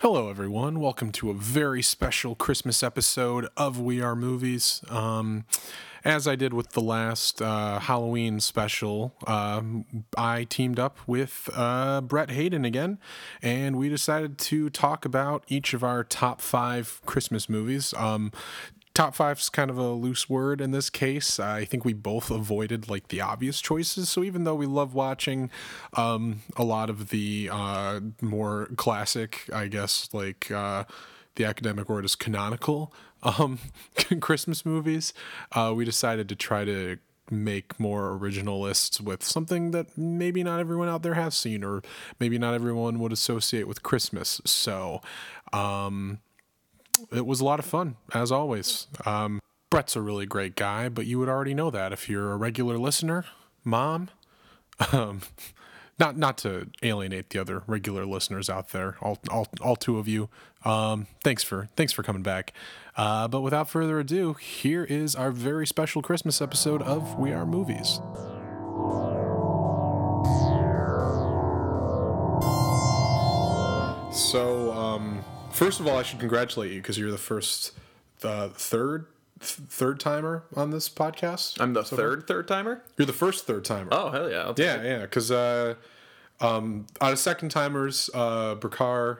Hello, everyone. Welcome to a very special Christmas episode of We Are Movies. Um, as I did with the last uh, Halloween special, um, I teamed up with uh, Bret Hayden again, and we decided to talk about each of our top five Christmas movies. Um, top five's kind of a loose word in this case. I think we both avoided like the obvious choices. So even though we love watching um, a lot of the uh, more classic, I guess, like uh, the academic word is canonical um, Christmas movies, uh, we decided to try to make more original lists with something that maybe not everyone out there has seen or maybe not everyone would associate with Christmas. So, um, it was a lot of fun, as always. Um, Bret's a really great guy, but you would already know that if you're a regular listener, mom. Um, not not to alienate the other regular listeners out there, all all, all two of you. Um, thanks for thanks for coming back. Uh, but without further ado, here is our very special Christmas episode of We Are Movies. So, um, first of all, I should congratulate you because you're the first, the third, th- third timer on this podcast. I'm the third third timer. You're the first third timer. Oh hell yeah! Yeah, it. yeah. Because uh, um, out of second timers, uh,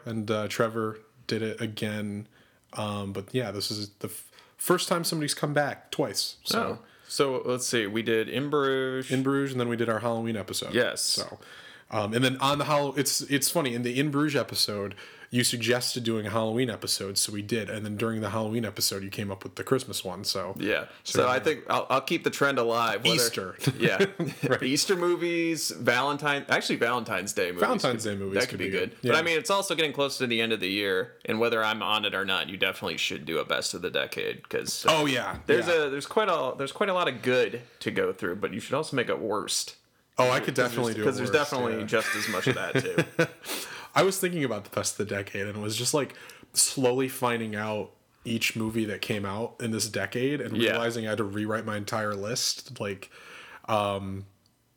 and uh, Trevor did it again. Um, but yeah, this is the f- first time somebody's come back twice. So Oh. So let's see. We did in Bruges. in Bruges, and then we did our Halloween episode. Yes. So, um, and then on the Halloween, it's it's funny in the in Bruges episode, you suggested doing a Halloween episode, so we did, and then during the Halloween episode, you came up with the Christmas one. So yeah. So I think I'll, I'll keep the trend alive. whether- Easter. Yeah. Easter movies, Valentine. Actually, Valentine's Day movies. Valentine's could- Day movies That could could be be good. good. But I mean, it's also getting close to the end of the year, and whether I'm on it or not, you definitely should do a best of the decade because Oh yeah, there's yeah. a there's quite a there's quite a lot of good to go through, but you should also make it worst. oh I could definitely do because there's definitely yeah. just as much of that too. I was thinking about the best of the decade, and it was just like slowly finding out each movie that came out in this decade, and Yeah. realizing I had to rewrite my entire list. Like, um,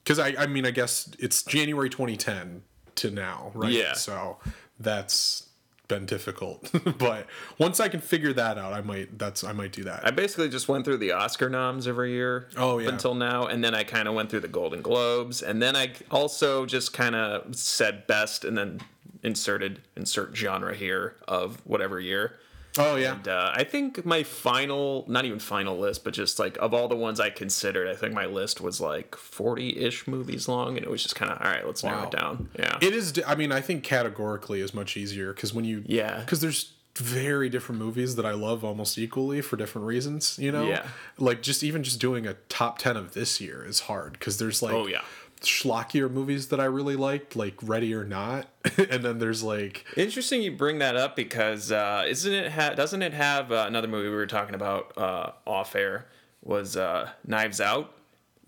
because I, I mean, I guess it's January 2010 to now, right? Yeah. So that's been difficult, but once I can figure that out, I might. That's I might do that. I basically just went through the Oscar noms every year. Oh, yeah. Until now, and then I kind of went through the Golden Globes, and then I also just kind of said best, and then inserted insert genre here of whatever year. oh yeah. And uh, I think my final, not even final list, but just like of all the ones I considered, I think my list was like forty-ish movies long, and it was just kind of all right. Let's narrow it down. Yeah. It is. I mean, I think categorically is much easier because when you Yeah. because there's very different movies that I love almost equally for different reasons. You know, Yeah. Like just even just doing a top ten of this year is hard because there's like Oh, yeah. Schlockier movies that I really liked, like Ready or Not, and then there's like Interesting you bring that up because uh, isn't it ha- doesn't it have uh, another movie we were talking about uh, off air was uh, Knives Out?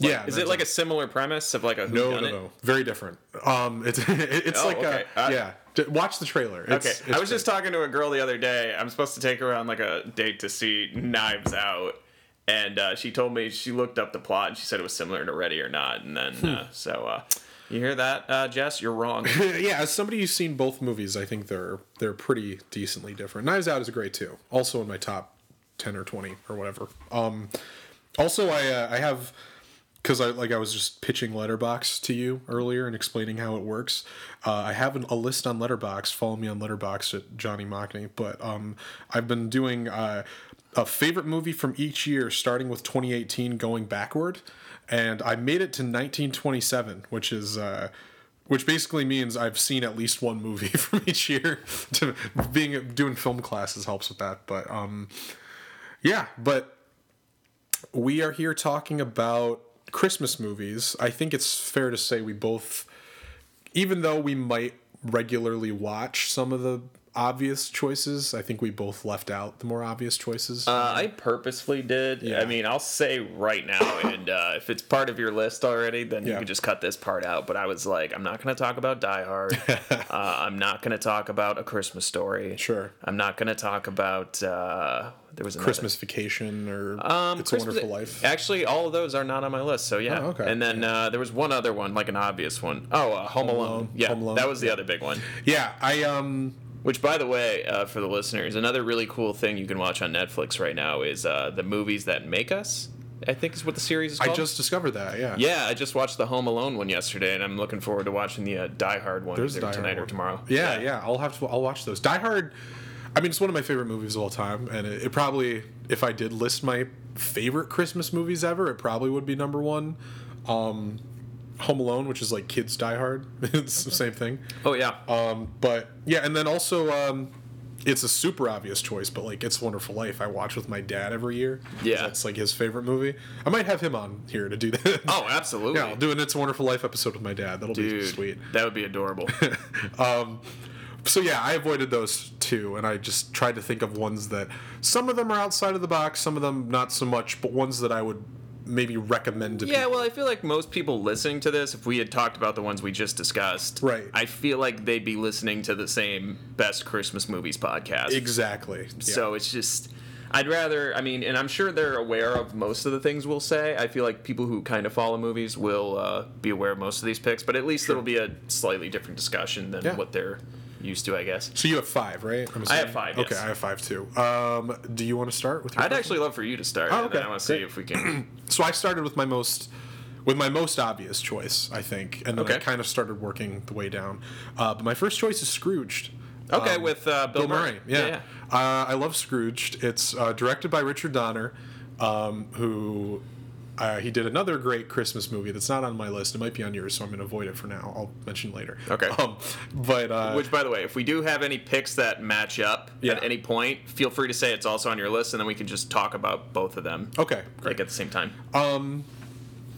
Like, yeah, Is it like a similar premise of like a no, no, no, very different. Um, it's it's Oh, like okay. a Uh, yeah. Watch the trailer. It's, Okay, it's I was just talking to a girl the other day. I'm supposed to take her on like a date to see Knives Out, and uh, she told me she looked up the plot and she said it was similar to Ready or Not. And then Hmm. uh, so uh, you hear that, uh, Jess? You're wrong. yeah, as somebody who's seen both movies, I think they're they're pretty decently different. Knives Out is great too. Also in my top ten or twenty or whatever. Um, also, I uh, I have because I like I was just pitching Letterboxd to you earlier and explaining how it works. Uh, I have an, a list on Letterboxd. Follow me on Letterboxd at Johnny Mockney. But um, I've been doing uh, a favorite movie from each year, starting with 2018, going backward, and I made it to 1927, which is. Uh, which basically means I've seen at least one movie from each year. To being doing film classes helps with that, but um, yeah. But we are here talking about Christmas movies. I think it's fair to say we both, even though we might regularly watch some of the obvious choices, I think we both left out the more obvious choices. Uh, I purposefully did. I mean, I'll say right now, and uh, if it's part of your list already, then you can just cut this part out. But I was like, I'm not going to talk about Die Hard. uh, I'm not going to talk about A Christmas Story. Sure. I'm not going to talk about. Uh, there was another. Christmas Vacation or Um, It's a Wonderful Life. Actually, all of those are not on my list. So yeah. Oh, okay. And then uh, there was one other one, like an obvious one. Oh, uh, Home, Alone. Alone. Yeah, Home Alone. that was the other big one. Yeah, I um Which, by the way, uh, for the listeners, another really cool thing you can watch on Netflix right now is uh, the movies that make us. I think is what the series is called. I just discovered that. Yeah. yeah, I just watched the Home Alone one yesterday, and I'm looking forward to watching the uh, Die Hard one There's either Die Hard tonight or one. tomorrow. Yeah, yeah, I'll have to. I'll watch those. Die Hard. I mean, it's one of my favorite movies of all time, and it, it probably, if I did list my favorite Christmas movies ever, it probably would be number one. Um, Home Alone, which is like kids Die Hard. it's the same thing. Oh yeah. Um, but yeah, and then also, um, it's a super obvious choice, but like It's a Wonderful Life, I watch with my dad every year. Yeah. that's like his favorite movie. I might have him on here to do that. oh, absolutely. yeah, I'll do an It's a Wonderful Life episode with my dad. That'll be sweet. that would be adorable. um, So yeah, I avoided those two, and I just tried to think of ones that some of them are outside of the box, some of them not so much, but ones that I would maybe recommend to Yeah, people. well, I feel like most people listening to this, if we had talked about the ones we just discussed, Right. I feel like they'd be listening to the same best Christmas movies podcast. Exactly. Yeah. So it's just, I'd rather, I mean, and I'm sure they're aware of most of the things we'll say. I feel like people who kind of follow movies will uh, be aware of most of these picks, but at least it'll be a slightly different discussion than Yeah. what they're used to, I guess. So you have five, right? I have five, Okay, yes. I have five too. Um, do you want to start with? Your I'd first actually love for you to start, Oh, okay. I want to see if we can. so I started with my most with my most obvious choice, I think, and then I kind of started working the way down. Uh, but my first choice is Scrooged. Okay, Um, with uh, Bill, Bill Murray. Yeah, yeah. Uh, I love Scrooged. It's uh, directed by Richard Donner, um, who uh, he did another great Christmas movie that's not on my list. It might be on yours, so I'm going to avoid it for now. I'll mention later. Okay. Um, but uh, Which, by the way, if we do have any picks that match up Yeah. at any point, feel free to say it's also on your list, and then we can just talk about both of them okay, great. like at the same time. Um,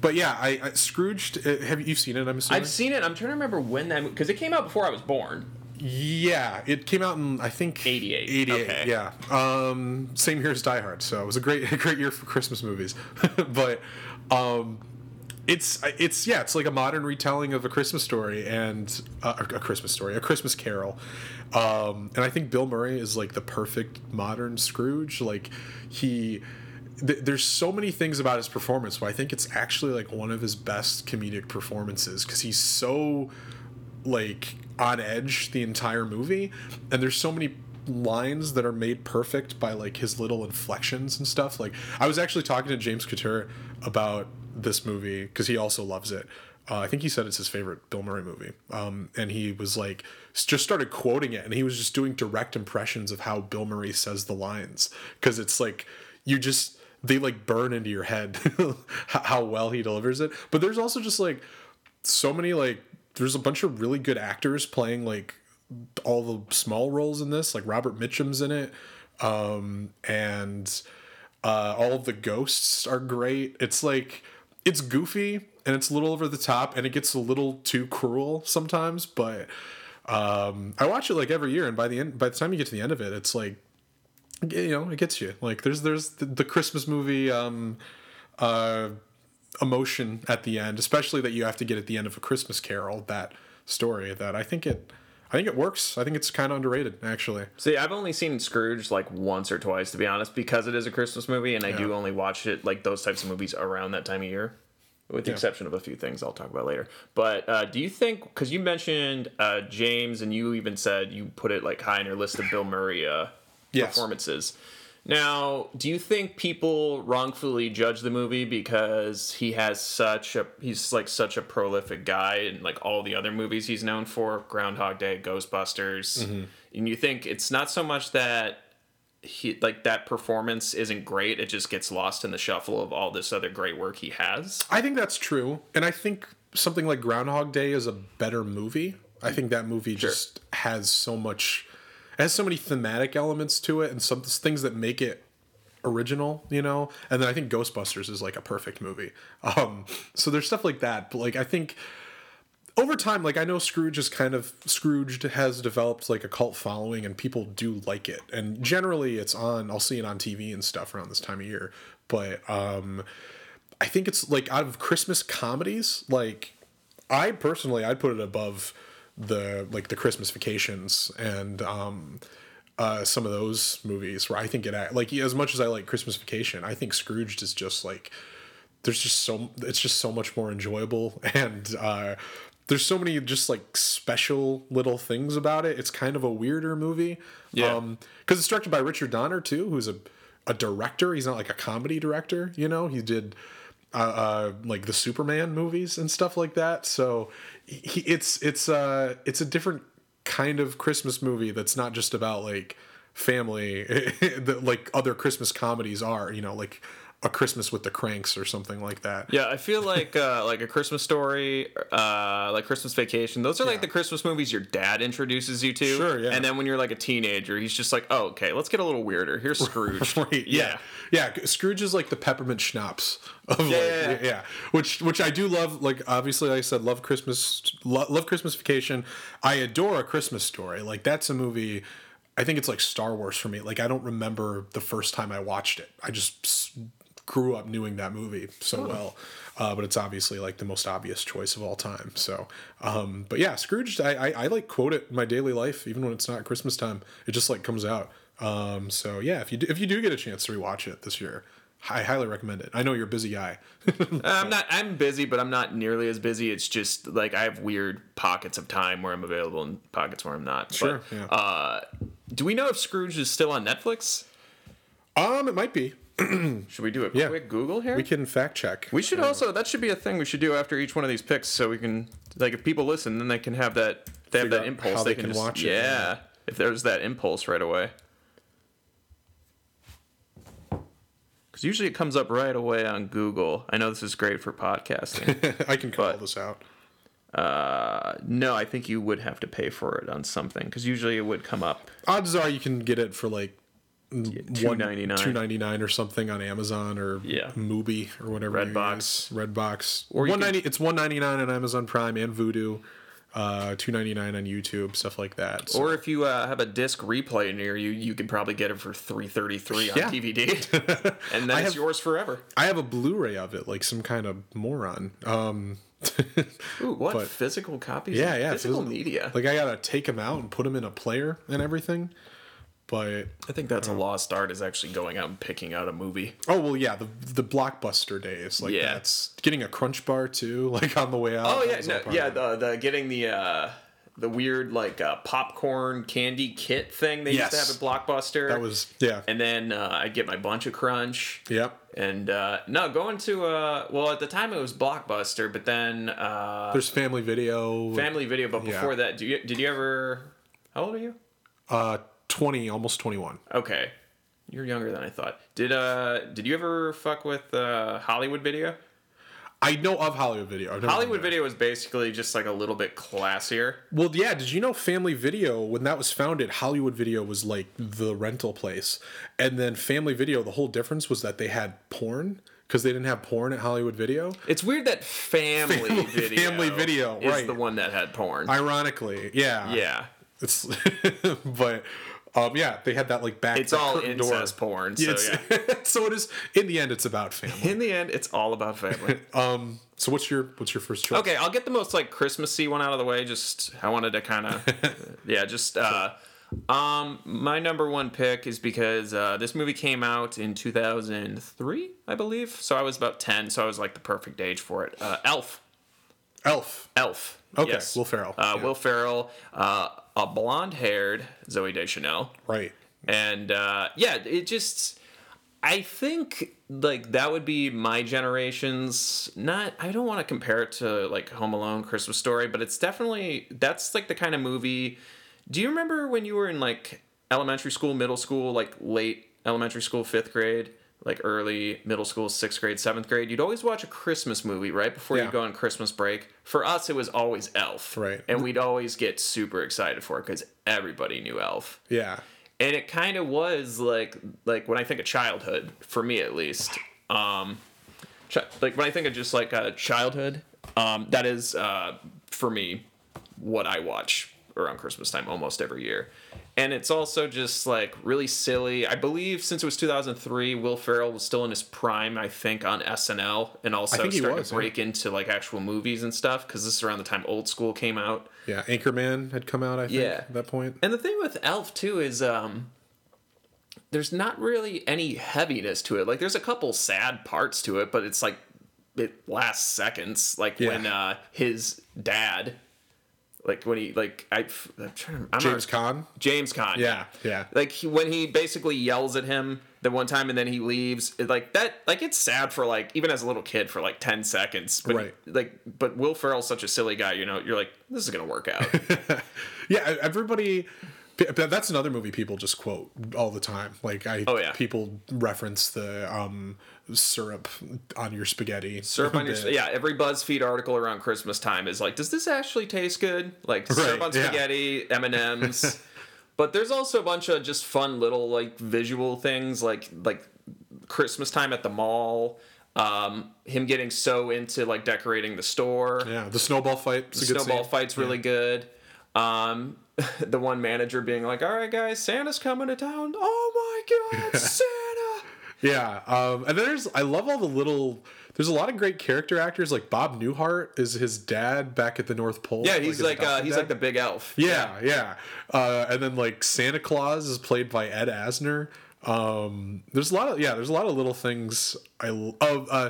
But yeah, I, I Scrooged. Uh, have you seen it? I'm assuming. I've seen it. I'm trying to remember when that because it came out before I was born. Yeah, it came out in I think 88, 88, okay. yeah. Um, same year as Die Hard, so it was a great a great year for Christmas movies. but um, it's it's yeah, it's like a modern retelling of a Christmas story and uh, a, Christmas story, a Christmas Carol. Um, and I think Bill Murray is like the perfect modern Scrooge. Like he there's so many things about his performance, but I think it's actually like one of his best comedic performances because he's so like on edge the entire movie and there's so many lines that are made perfect by like his little inflections and stuff. Like i was actually talking to james couture about this movie because he also loves it. Uh, i think he said it's his favorite bill murray movie. Um, and he was like just started quoting it and he was just doing direct impressions of how bill murray says the lines. Because it's like you just they like burn into your head how well he delivers it. But there's also just like so many like there's a bunch of really good actors playing like all the small roles in this like robert mitchum's in it um and uh all of the ghosts are great. It's like it's goofy and it's a little over the top and it gets a little too cruel sometimes but um i watch it like every year and by the end by the time you get to the end of it it's like you know it gets you. Like there's there's the, the christmas movie um uh emotion at the end, especially that you have to get at the end of a Christmas Carol. That story that I think it, I think it works. I think it's kind of underrated actually. See, I've only seen Scrooge like once or twice, to be honest, because it is a Christmas movie, and I do only watch it like those types of movies around that time of year, with the exception of a few things I'll talk about later. But uh, do you think, because you mentioned uh, James, and you even said you put it like high on your list of Bill Murray uh, Yes. performances. Now, do you think people wrongfully judge the movie because he has such a he's like such a prolific guy and like all the other movies he's known for, Groundhog Day, Ghostbusters, Mm-hmm. and you think it's not so much that he like that performance isn't great, it just gets lost in the shuffle of all this other great work he has. I think that's true, and I think something like Groundhog Day is a better movie. I think that movie just has so much, it has so many thematic elements to it, and some things that make it original, you know. And then I think Ghostbusters is like a perfect movie. Um, so there's stuff like that, but like I think over time, like I know Scrooge is kind of Scrooged has developed like a cult following, and people do like it. And generally, it's on. I'll see it on TV and stuff around this time of year. But um, I think it's like out of Christmas comedies, like I personally I'd put it above the like the Christmas Vacations and um uh some of those movies where I think it like as much as I like Christmas Vacation, I think Scrooged is just like there's just so it's just so much more enjoyable and uh there's so many just like special little things about it. It's kind of a weirder movie. Yeah. Um, because it's directed by Richard Donner too, who's a a director. He's not like a comedy director. You know, he did. Uh, uh, like the Superman movies and stuff like that. So he, it's it's uh it's a different kind of Christmas movie that's not just about like family like other Christmas comedies are. You know, like a Christmas with the Cranks or something like that. Yeah, I feel like uh, like a Christmas story, uh, like Christmas Vacation. Those are like Yeah. the Christmas movies your dad introduces you to. Sure, yeah. And then when you're like a teenager, he's just like, "Oh, okay, let's get a little weirder. Here's Scrooge." Right, yeah. yeah, Scrooge is like the peppermint schnapps of like, Yeah. yeah, yeah, which which I do love. Like obviously, like I said, love Christmas, lo- love Christmas Vacation. I adore a Christmas Story. Like that's a movie. I think it's like Star Wars for me. Like I don't remember the first time I watched it. I just grew up knowing that movie so well. Uh, but it's obviously like the most obvious choice of all time. So, um, but yeah, Scrooge. I, I I like quote it in my daily life, even when it's not Christmas time. It just like comes out. Um, so yeah, if you do, if you do get a chance to rewatch it this year, I highly recommend it. I know you're a busy guy. Uh, I'm not. I'm busy, but I'm not nearly as busy. It's just like I have weird pockets of time where I'm available and pockets where I'm not. Sure, But, yeah. Uh, do we know if Scrooge is still on Netflix? um, it might be. Should we do a Yeah. quick Google here? We can fact check. We should also that should be a thing we should do after each one of these picks, so we can like if people listen, then they can have that they have that impulse. They, they can, can just, watch it, yeah, yeah. if there's that impulse right away. Because usually it comes up right away on Google. I know this is great for podcasting. I can call But- this out. uh, no, I think you would have to pay for it on something because usually it would come up. Odds are you can get it for like $2.99. two ninety nine or something on Amazon or Yeah. Mubi or whatever. Redbox. Redbox. Or one ninety. It's one ninety nine on Amazon Prime and Vudu. Uh, two ninety nine on YouTube, stuff like that. So- Or if you uh, have a disc replay near you, you could probably get it for three thirty three on Yeah. DVD, and that's have- yours forever. I have a Blu-ray of it, like some kind of moron. Um, Ooh, what But- physical copies? yeah, yeah, physical physical- media. like I gotta take them out and put them in a player and everything. But I think that's a lost art is actually going out and picking out a movie. oh well, yeah, the the blockbuster days, like Yeah. that's getting a Crunch Bar too, like on the way out. Oh yeah, no, yeah, the the getting the uh the weird like uh, popcorn candy kit thing they used to have at Blockbuster. that was yeah, and then uh, I'd get my bunch of crunch. yep. And uh, no, going to uh, well at the time it was Blockbuster, but then uh, There's Family Video. Family Video. But Yeah. before that, do you, did you ever? How old are you? uh, twenty, almost twenty one. Okay, you're younger than I thought. Did uh did you ever fuck with uh, Hollywood Video? I know of Hollywood Video. Hollywood. Video was basically just like a little bit classier. Well, yeah. Did you know Family Video when that was founded? Hollywood Video was like the rental place, and then Family Video. The whole difference was that they had porn because they didn't have porn at Hollywood Video. It's weird that Family, Family- Video, Family Video, is right. the one that had porn. Ironically, yeah, yeah, It's but um, yeah, they had that like back. it's all incest porn. So Yeah, it's- yeah. so it is. In the end, it's about family. In the end, it's all about family. Um. So what's your what's your first choice? Okay, I'll get the most like Christmassy one out of the way. Just I wanted to kind of, yeah, just uh, um, my number one pick is because uh, this movie came out in 2003, I believe. So I was about 10, so I was like the perfect age for it. Uh, Elf, Elf. Elf. Okay, yes. Will Ferrell, Uh, yeah. Will Ferrell, uh, a blonde-haired Zooey Deschanel. Right. and uh, yeah it just i think like that would be my generation's not i don't want to compare it to like home alone christmas story but it's definitely that's like the kind of movie. Do you remember when you were in like elementary school middle school like late elementary school fifth grade like early middle school sixth grade seventh grade you'd always watch a christmas movie right before Yeah. you go on christmas break for us it was always elf Right. and we'd always get super excited for it because everybody knew elf Yeah. and it kind of was like like when I think of childhood for me at least um chi- like when I think of just like uh, childhood um that is uh for me what I watch around Christmas time almost every year and it's also just like really silly I believe since it was 2003 Will Ferrell was still in his prime I think on SNL and also starting was, to yeah. break into like actual movies and stuff because this is around the time Old School came out Yeah. Anchorman had come out. I think Yeah. at that point. and the thing with Elf too is um there's not really any heaviness to it. Like there's a couple sad parts to it, but it's like it lasts seconds. Like Yeah. when uh, his dad, like when he like I, I'm trying to, James Caan. James Caan. Yeah, yeah. Like he, when he basically yells at him the one time and then he leaves, it, like that, like it's sad for like even as a little kid for like ten seconds. But Right. Like, but Will Ferrell's such a silly guy. You know, you're like, this is gonna work out. Yeah, everybody. That's another movie people just quote all the time. Like I, Oh, yeah. people reference the um, syrup on your spaghetti. syrup on your yeah. Every BuzzFeed article around Christmas time is like, does this actually taste good? Like syrup on yeah. spaghetti, M and M's. But there's also a bunch of just fun little like visual things, like like Christmas time at the mall. Um, him getting so into like decorating the store. Yeah, the snowball fight. good snowball fight's really good. Um, the one manager being like, "All right, guys, Santa's coming to town." Oh my God, Santa! Yeah, um, and then there's I love all the little. There's a lot of great character actors. Like Bob Newhart is his dad back at the North Pole. Yeah, he's his like, uh, he's dad. like the big elf. Yeah, yeah. Uh, and then like Santa Claus is played by Ed Asner. Um, there's a lot of yeah. There's a lot of little things. I l- oh uh,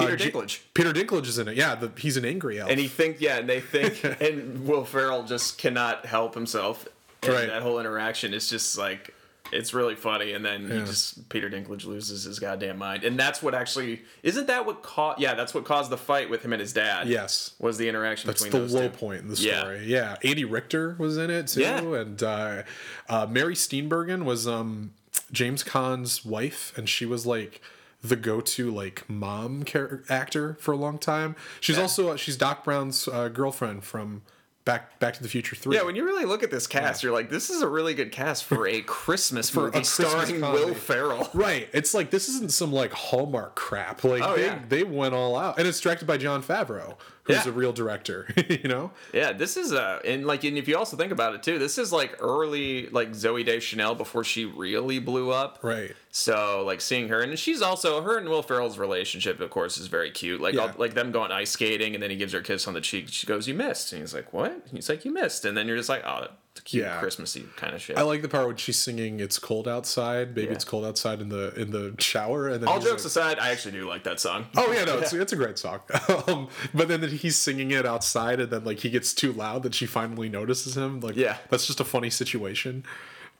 Peter uh, Dinklage. Peter Dinklage is in it. Yeah, the, he's an angry elf. And he think yeah, and they think and Will Ferrell just cannot help himself. And Right. that whole interaction is just like it's really funny and then he just Peter Dinklage loses his goddamn mind. And that's what actually isn't that what caused yeah, that's what caused the fight with him and his dad. yes, Was the interaction that's between the low two. point in the story. Yeah, Andy Richter was in it too, Yeah. and uh, uh, Mary Steenburgen was um, James Caan's wife, and she was like the go-to like mom char- actor for a long time. She's also uh, she's Doc Brown's uh, girlfriend from Back Back to the Future Three. Yeah, when you really look at this cast, you're like, this is a really good cast for a Christmas For a movie Christmas starring. Will Ferrell. Right. It's like this isn't some like Hallmark crap. Like Oh, they, yeah. they went all out. And it's directed by Jon Favreau, who's Yeah. a real director, you know? Yeah, this is uh and like and if you also think about it too, this is like early like Zooey Deschanel before she really blew up. Right. So like seeing her and she's also her and Will Ferrell's relationship, of course, is very cute. Like Yeah. all, like them going ice skating and then he gives her a kiss on the cheek. She goes, "You missed," and he's like, "What?" He's like, "You missed," and then you're just like, "Oh, cute Yeah. Christmassy kind of shit." I like the part when she's singing "It's cold outside." Baby, Yeah. it's cold outside in the in the shower. And then all jokes like- aside, I actually do like that song. Oh yeah, no, it's, it's a great song. um, but then he's singing it outside, and then like he gets too loud that she finally notices him. Like, Yeah. that's just a funny situation,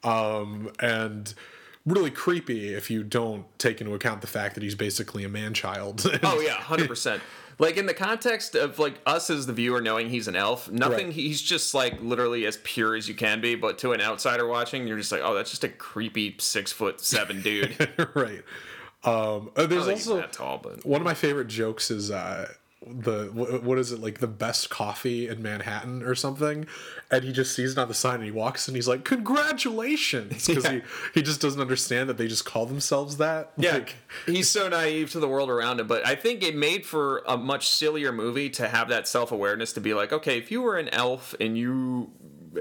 um, and really creepy if you don't take into account the fact that he's basically a man child. Oh yeah, hundred percent. Like in the context of like us as the viewer knowing he's an elf, nothing. Right. He's just like literally as pure as you can be. But to an outsider watching, you're just like, oh, that's just a creepy six foot seven dude. right. Um, uh, there's don't think he's also that tall, but one of my favorite jokes is uh, the wh- what is it like the best coffee in Manhattan or something, and he just sees it on the sign and he walks and he's like congratulations because Yeah. he he just doesn't understand that they just call themselves that. yeah, Like, he's so naive to the world around him. But I think it made for a much sillier movie to have that self awareness to be like, okay, if you were an elf and you.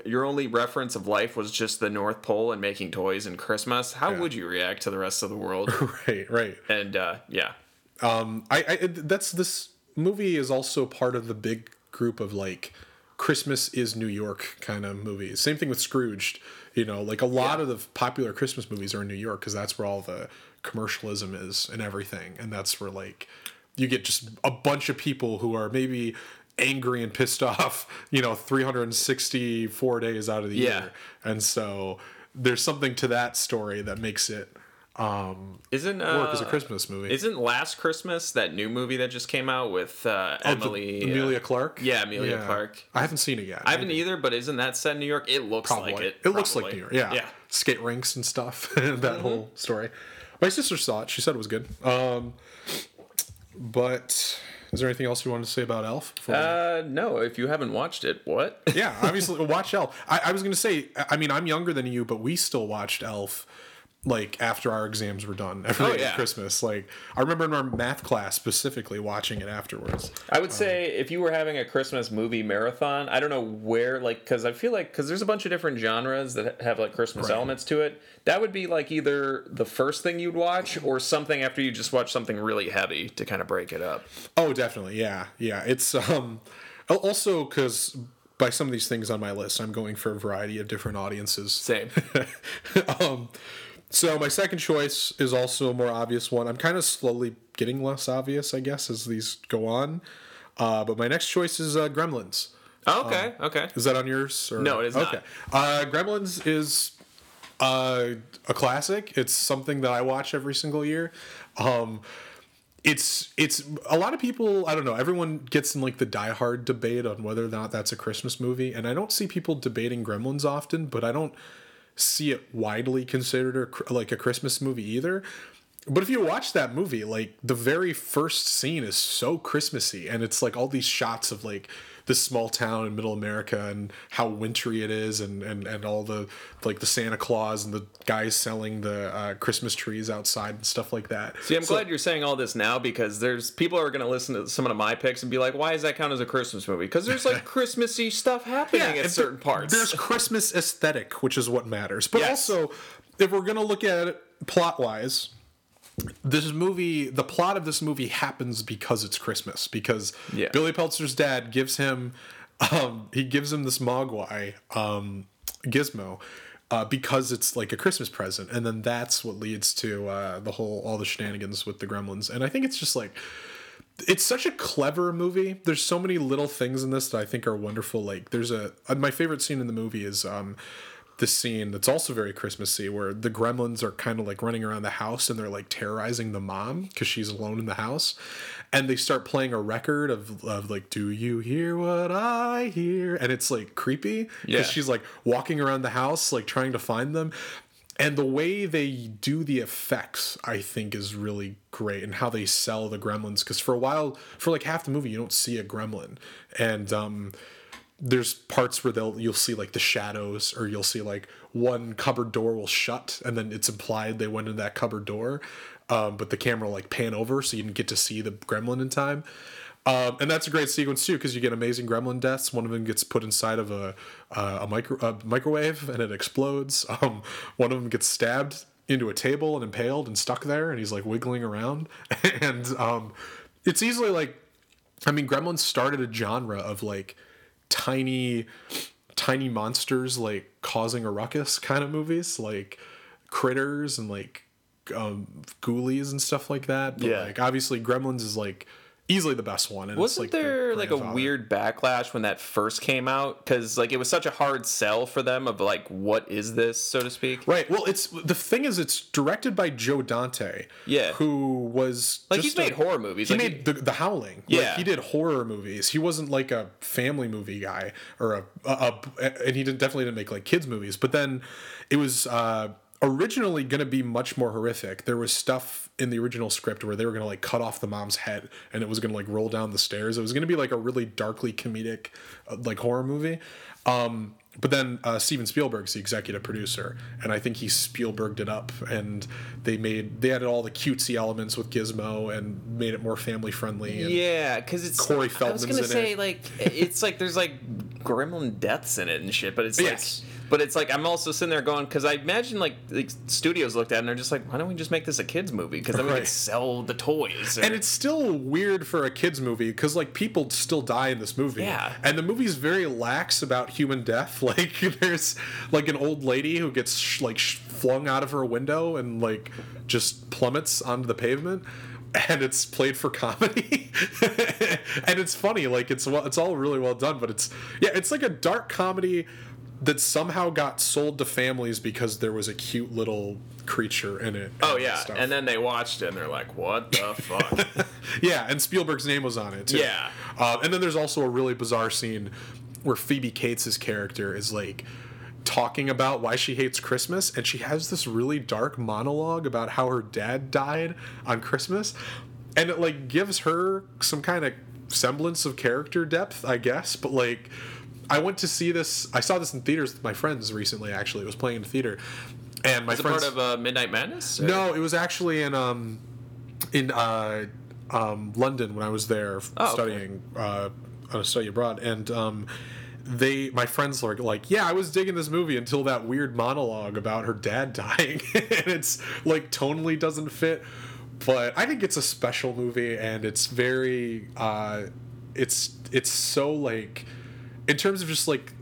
Your only reference of life was just the North Pole and making toys and Christmas. How would you react to the rest of the world? right, right. and uh, yeah, Um, I, I that's this movie is also part of the big group of like Christmas is New York kind of movies. Same thing with Scrooged. You know, like a lot Yeah. of the popular Christmas movies are in New York because that's where all the commercialism is and everything, and that's where like you get just a bunch of people who are maybe angry and pissed off. You know, 364 days out of the Yeah. year, and so there's something to that story that makes it um, isn't work uh, as a Christmas movie. Isn't Last Christmas that new movie that just came out with uh, Oh, the- Emily? uh, Emilia Clarke. yeah, Emilia Clarke. I haven't seen it yet. I haven't either, but isn't that set in New York? It looks Probably. like it. It looks like. New York. Yeah. Yeah. Mm-hmm. Skate rinks and stuff. that whole story. My sister saw it. She said it was good. Um, but is there anything else you wanted to say about Elf? Uh, no, if you haven't watched it, what? yeah, obviously watch Elf. I, I was gonna say, I mean, I'm younger than you, but we still watched Elf like after our exams were done every Oh, yeah. Christmas. Like I remember in our math class specifically watching it afterwards. I would say if you were having a Christmas movie marathon, I don't know where, like, because I feel like because there's a bunch of different genres that have like Christmas Right. elements to it. That would be like either the first thing you'd watch or something after you just watch something really heavy to kind of break it up. Oh, definitely. Yeah, yeah. It's um also because by some of these things on my list, I'm going for a variety of different audiences. Same. um, So my second choice is also a more obvious one. I'm kind of slowly getting less obvious, I guess, as these go on. Uh, but my next choice is uh, Gremlins. Oh, okay, okay. Is that on yours? Or? No, it is not. Okay. Uh, Gremlins is uh, a classic. It's something that I watch every single year. Um, it's it's a lot of people. I don't know. Everyone gets in like the Die Hard debate on whether or not that's a Christmas movie, and I don't see people debating Gremlins often. But I don't see it widely considered a, like a Christmas movie either. But if you watch that movie, like the very first scene is so Christmassy, and it's like all these shots of like this small town in middle America and how wintry it is, and and and all the like the Santa Claus and the guys selling the uh, Christmas trees outside and stuff like that. See, I'm So- glad you're saying all this now because there's people are going to listen to some of my picks and be like, "Why does that count as a Christmas movie?" Because there's like Christmassy stuff happening at certain th- parts. There's Christmas aesthetic, which is what matters. But Yes. also, if we're gonna look at it plot wise, this movie, the plot of this movie happens because it's Christmas. Because Yeah. Billy Peltzer's dad gives him, um, he gives him this Mogwai um, gizmo. Uh, because it's like a Christmas present, and then that's what leads to uh, the whole all the shenanigans with the Gremlins, and I think it's just like it's such a clever movie. There's so many little things in this that I think are wonderful. Like there's a uh, my favorite scene in the movie is um this scene that's also very Christmassy where the gremlins are kind of like running around the house and they're like terrorizing the mom because she's alone in the house. And they start playing a record of, of like, Do you hear what I hear? And it's like creepy because Yeah. she's like walking around the house, like trying to find them. And the way they do the effects, I think, is really great, and how they sell the gremlins. Because for a while, for like half the movie, you don't see a gremlin, and um, there's parts where they'll you'll see like the shadows, or you'll see like one cupboard door will shut, and then it's implied they went in that cupboard door, um, but the camera like pan over, so you didn't get to see the gremlin in time. Um, and that's a great sequence too, because you get amazing gremlin deaths. One of them gets put inside of a uh, a, micro, a microwave and it explodes. Um, one of them gets stabbed into a table and impaled and stuck there, and he's like wiggling around. and um, it's easily like, I mean, Gremlins started a genre of like tiny, tiny monsters like causing a ruckus kind of movies, like critters and like um, ghoulies and stuff like that. But Yeah. like obviously, Gremlins is like easily the best one. And Wasn't like, the there like a weird backlash when that first came out? Because like it was such a hard sell for them of like, what is this, so to speak? Right. Well, it's the thing is, it's directed by Joe Dante. Yeah. Who was Like just he's made horror movies. He Like, made the, the Howling. Like, Yeah. he did horror movies. He wasn't like a family movie guy or a, a, a and he didn't definitely didn't make like kids movies. But then it was uh, originally going to be much more horrific. There was stuff in the original script where they were going to like cut off the mom's head and it was going to like roll down the stairs. It was going to be like a really darkly comedic uh, like horror movie. Um, but then uh, Steven Spielberg's the executive producer, and I think he Spielberged it up, and they made they added all the cutesy elements with Gizmo and made it more family friendly. And, Yeah, because it's Corey I was Feldman's gonna say it. like it's like there's like gremlin deaths in it and shit, but it's like. But it's like I'm also sitting there going because I imagine like, like studios looked at it and they're just like, why don't we just make this a kids movie? Because then we Right. could sell the toys. or- And it's still weird for a kids movie because like people still die in this movie. Yeah. And the movie's very lax about human death. Like there's like an old lady who gets sh- like sh- flung out of her window and like just plummets onto the pavement. And it's played for comedy, and it's funny. Like it's well, it's all really well done. But it's yeah, it's like a dark comedy that somehow got sold to families because there was a cute little creature in it. oh and yeah, stuff. and then they watched it and they're like, what the fuck? Yeah, and Spielberg's name was on it too. Yeah. Um, and then there's also a really bizarre scene where Phoebe Cates' character is like talking about why she hates Christmas, and she has this really dark monologue about how her dad died on Christmas, and it like gives her some kind of semblance of character depth, I guess. But like, I went to see this. I saw this in theaters with my friends recently. Actually, it was playing in the theater, and my it friends. part of uh, Midnight Madness? or- No, it was actually in um in uh um London when I was there Oh, okay. studying uh on a study abroad and um they my friends were like yeah i was digging this movie until that weird monologue about her dad dying and it's like tonally doesn't fit but i think it's a special movie and it's very uh it's it's so like in terms of just like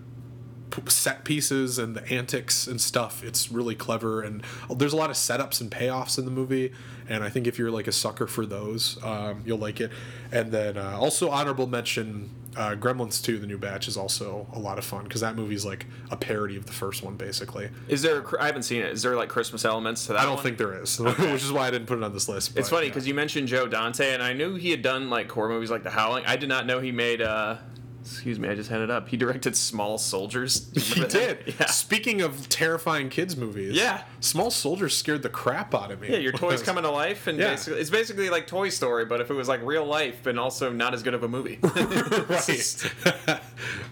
set pieces and the antics and stuff. It's really clever, and there's a lot of setups and payoffs in the movie. And I think if you're like a sucker for those, um, you'll like it. And then uh, also honorable mention, uh, Gremlins 2, the new batch, is also a lot of fun because that movie's like a parody of the first one, basically. Is there? I haven't seen it. Is there like Christmas elements to that? I don't one? think there is, which is why I didn't put it on this list. It's but, funny yeah. because you mentioned Joe Dante, and I knew he had done like horror movies like The Howling. I did not know he made. uh Excuse me, I just had it up. He directed Small Soldiers. He did. Yeah. Speaking of terrifying kids movies, Yeah. Small Soldiers scared the crap out of me. Yeah, your toys coming to life, and Yeah. basically, it's basically like Toy Story, but if it was like real life and also not as good of a movie. right.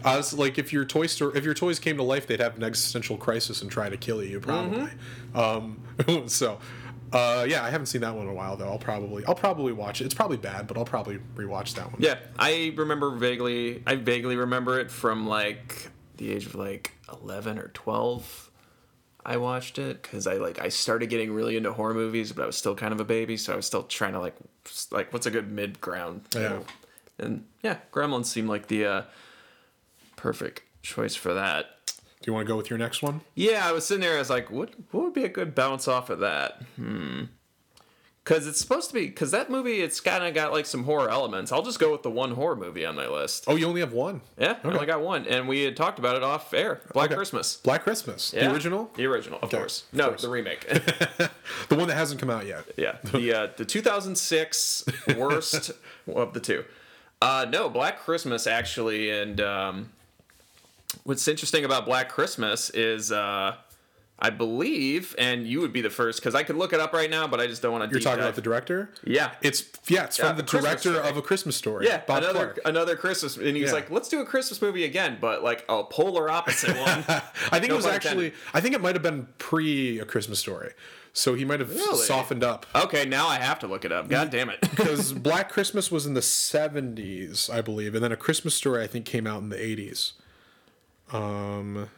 I was like, if your toy store, if your toys came to life, they'd have an existential crisis and try to kill you, probably. Mm-hmm. Um, so, uh, yeah, I haven't seen that one in a while though. I'll probably, I'll probably watch it. It's probably bad, but I'll probably rewatch that one. yeah, I remember vaguely. I vaguely remember it from like the age of like eleven or twelve. I watched it because I like I started getting really into horror movies, but I was still kind of a baby, so I was still trying to like like what's a good mid ground. Yeah. and yeah, Gremlins seemed like the uh, perfect choice for that. Do you want to go with your next one? Yeah, I was sitting there. I was like, what? What would be a good bounce off of that? Hmm. Because it's supposed to be. Because that movie, it's kind of got like some horror elements. I'll just go with the one horror movie on my list. Oh, you only have one. Yeah, I only got one, and we had talked about it off air. Black Okay. Christmas. Black Christmas, Yeah. the original, The original, of course. No, course. the remake. the one that hasn't come out yet. yeah, the uh, the 2006 worst of the two. Uh, no, Black Christmas actually, and um, what's interesting about Black Christmas is. Uh, I believe, and you would be the first because I could look it up right now, but I just don't want to. You're talking about the director. Yeah. It's yeah, it's Yeah, from the A Christmas director of A Christmas Story. Yeah, Bob another Clark. another Christmas, and he's Yeah. like, "Let's do a Christmas movie again, but like a polar opposite one." I think No it was actually. intended. I think it might have been pre A Christmas Story, so he might have Really? softened up. okay, now I have to look it up. God damn it! Because Black Christmas was in the '70s, I believe, and then A Christmas Story I think came out in the '80s. Um,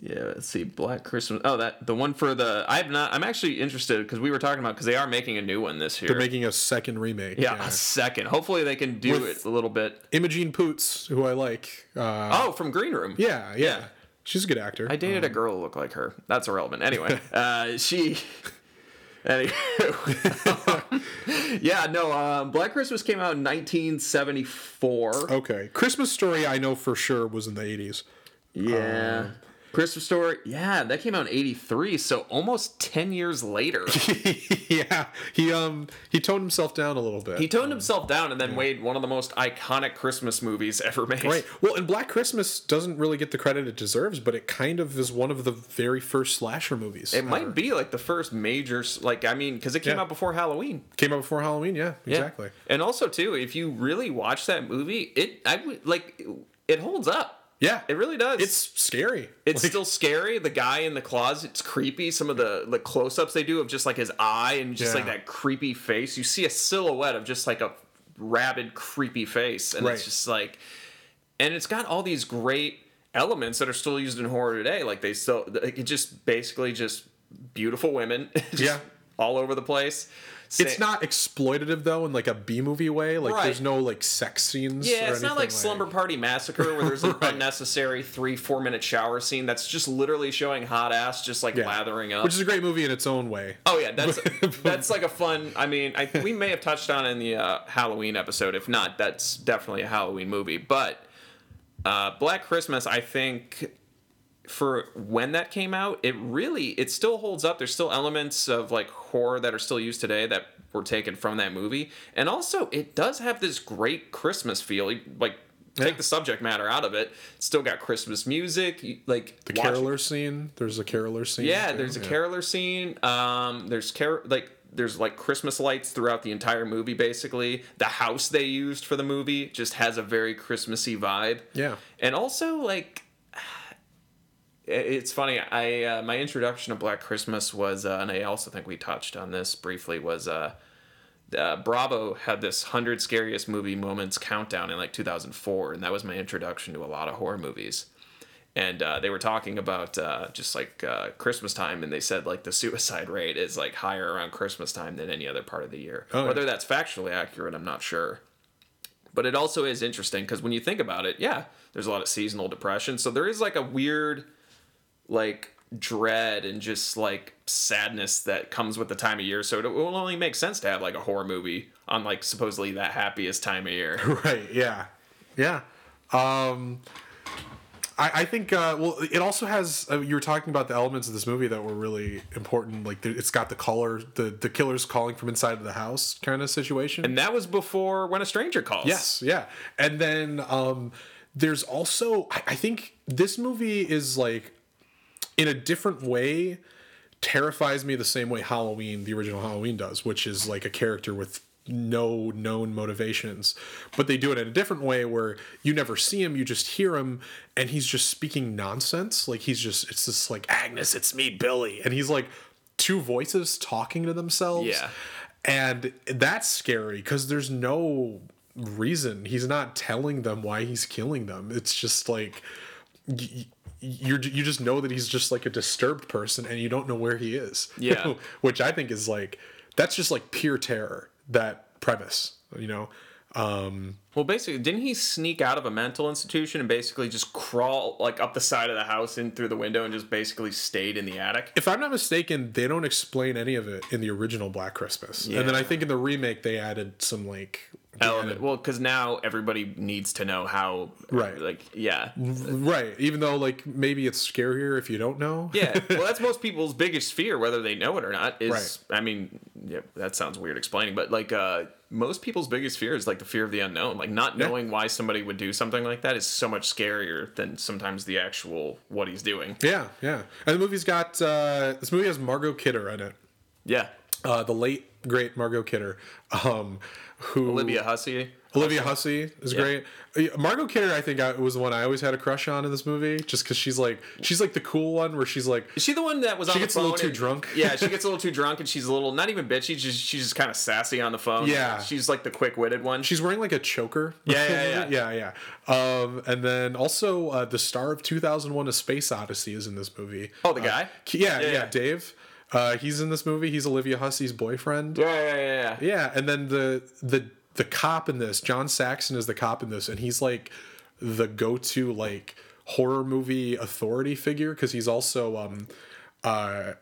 yeah, let's see, Black Christmas. Oh, that the one for the. I'm not. I'm actually interested because we were talking about because they are making a new one this year. they're making a second remake. yeah, a second. Hopefully they can do With- it a little bit. Imogen Poots, who I like. Uh, Oh, from Green Room. yeah, yeah, yeah. she's a good actor. I dated a girl who looked like her. That's irrelevant. Anyway, uh, she. Anyway, yeah, no. Um, Black Christmas came out in 1974. okay, Christmas Story I know for sure was in the '80s. Yeah. Christmas Story. Yeah, that came out in 83, so almost 10 years later. yeah, he um he toned himself down a little bit. he toned himself down and then made one of the most iconic Christmas movies ever made. Right. Well, and Black Christmas doesn't really get the credit it deserves, but it kind of is one of the very first slasher movies. It might be like the first major, like, I mean, because it came Yeah. out before Halloween. came out before Halloween. Yeah, Yeah. exactly. And also, too, if you really watch that movie, it, I would, like, it holds up. Yeah, It really does. It's scary. It's Like, still scary. The guy in the closet's creepy. Some of the the close ups they do of just like his eye and just Yeah. like that creepy face. You see a silhouette of just like a rabid, creepy face, and Right. it's just like, and it's got all these great elements that are still used in horror today. Like they still, it just basically just beautiful women, just Yeah. all over the place. It's not exploitative though, in like a B movie way. Like Right. there's no like sex scenes. Yeah, it's not anything like Slumber Party Massacre where there's an Right. unnecessary three, four minute shower scene that's just literally showing hot ass just like Yeah. lathering up. which is a great movie in its own way. Oh yeah, that's that's like a fun. I mean, I we may have touched on it in the uh, Halloween episode. If not, that's definitely a Halloween movie. But uh, Black Christmas, I think, for when that came out, it really it still holds up. There's still elements of like horror that are still used today that were taken from that movie, and also it does have this great Christmas feel. Like take Yeah. the subject matter out of it, it's still got Christmas music. Like The caroler scene. There's a caroler scene. yeah, too. there's a Yeah. caroler scene. Um, there's car like there's like Christmas lights throughout the entire movie. Basically, the house they used for the movie just has a very Christmassy vibe. Yeah. and also like it's funny. I uh, my introduction to Black Christmas was, uh, and I also think we touched on this briefly. Was uh, uh, Bravo had this hundred scariest movie moments countdown in like 2004, and that was my introduction to a lot of horror movies. And uh, they were talking about uh, just like uh, Christmas time, and they said like the suicide rate is like higher around Christmas time than any other part of the year. Oh. Whether that's factually accurate, I'm not sure. But it also is interesting because when you think about it, yeah, there's a lot of seasonal depression. So there is like a weird, like dread and just like sadness that comes with the time of year. So it will only make sense to have like a horror movie on like supposedly that happiest time of year. right yeah yeah um I, I think uh, well it also has uh, you were talking about the elements of this movie that were really important like the, it's got the color the the killer's calling from inside of the house kind of situation And that was before When a Stranger Calls. yes yeah and then um there's also I, I think this movie is like in a different way terrifies me the same way Halloween, the original Halloween does, which is like a character with no known motivations. But they do it in a different way where you never see him, you just hear him, and he's just speaking nonsense. Like he's just, it's just like, Agnes, it's me, Billy. And he's like two voices talking to themselves. Yeah. And that's scary because there's no reason. He's not telling them why he's killing them. It's just like, y- you're you just know that he's just like a disturbed person and you don't know where he is Yeah. which i think is like that's just like pure terror that premise you know um Well, basically, didn't he sneak out of a mental institution and basically just crawl like up the side of the house in through the window and just basically stayed in the attic? if i'm not mistaken they don't explain any of it in the original black christmas and then i think in the remake they added some like Element. Well, because now everybody needs to know how. Right. Like, yeah. right even though like maybe it's scarier if you don't know Yeah. Well, that's most people's biggest fear, whether they know it or not. Is Right. I mean, yeah, that sounds weird explaining, but like uh, most people's biggest fear is like the fear of the unknown. Like not knowing why somebody would do something like that is so much scarier than sometimes the actual what he's doing. yeah yeah and the movie's got uh this movie has margot kidder in it Yeah. uh the late great margot kidder um who Olivia Hussey. Olivia Hussey is great. Uh, Margot Kidder, I think, I, was the one I always had a crush on in this movie, just because she's like she's like the cool one where she's like Is she the one that was on She gets a little too and- drunk. Yeah, she gets a little too drunk and she's a little not even bitchy. Just she's just kind of sassy on the phone. Yeah. she's like the quick witted one. she's wearing like a choker. Yeah, yeah, yeah, yeah. yeah. Um, and then also uh, the star of 2001: A Space Odyssey is in this movie. oh, the guy. Yeah, yeah, Yeah, yeah. Dave. Uh, he's in this movie. He's Olivia Hussey's boyfriend. yeah, yeah, yeah, yeah. Yeah, and then the the the cop in this, John Saxon is the cop in this, and he's like the go-to like horror movie authority figure because he's also um uh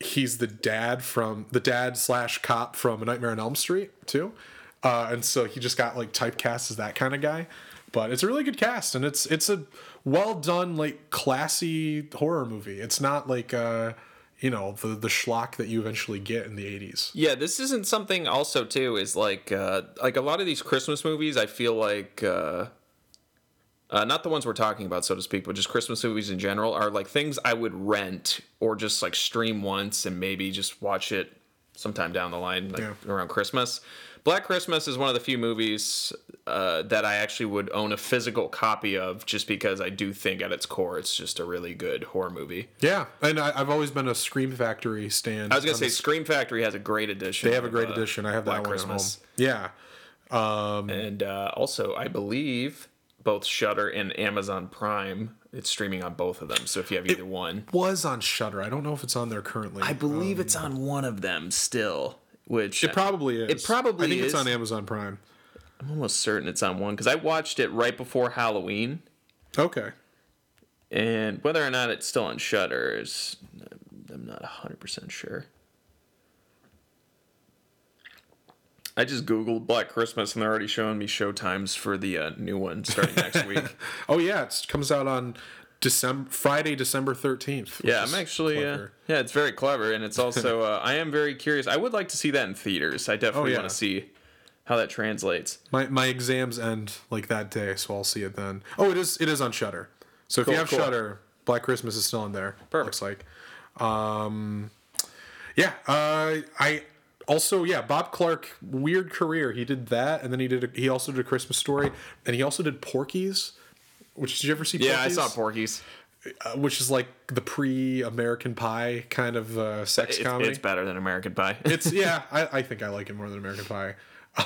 he's the dad from the dad slash cop from A Nightmare on Elm Street too, uh, and so he just got like typecast as that kind of guy. But it's a really good cast, and it's it's a well done like classy horror movie. It's not like uh you know the the schlock that you eventually get in the 80s. Yeah, this isn't something also too is like uh like a lot of these Christmas movies I feel like uh uh, not the ones we're talking about, so to speak, but just Christmas movies in general are like things I would rent or just like stream once and maybe just watch it sometime down the line, like Yeah. around Christmas. Black Christmas is one of the few movies uh, that I actually would own a physical copy of, just because I do think at its core it's just a really good horror movie. Yeah, and I, I've always been a Scream Factory stand. I was gonna say this- Scream Factory has a great edition. they have a of, great uh, edition. I have that Black one at home. Yeah, And uh, also, I believe both Shudder and Amazon Prime. It's streaming on both of them. So if you have either one, was on Shudder. I don't know if it's on there currently. I believe it's on one of them still. Which it probably is. It probably I think is. it's on Amazon Prime. I'm almost certain it's on one because I watched it right before Halloween, Okay. and whether or not it's still on Shudder is I'm not 100 percent sure. I just googled Black Christmas and they're already showing me show times for the uh, new one starting next week. Oh yeah, it comes out on December Friday, December thirteenth. Yeah, I'm actually. Uh, yeah, it's very clever, and it's also. Uh, I am very curious. I would like to see that in theaters. I definitely Oh, yeah. want to see how that translates. my my exams end like that day, so I'll see it then. Oh, it is it is on Shudder. So if Cool, you have cool. Shudder, Black Christmas is still in there. Perfect. Looks like. Um, yeah. Uh, I also yeah Bob Clark weird career. He did that, and then he did a, he also did a Christmas Story, and he also did Porky's. Which did you ever see? Yeah, I saw Porky's. Uh, which is like the pre-American Pie kind of uh, sex It's, comedy. it's better than American Pie. It's yeah, I, I think I like it more than American Pie.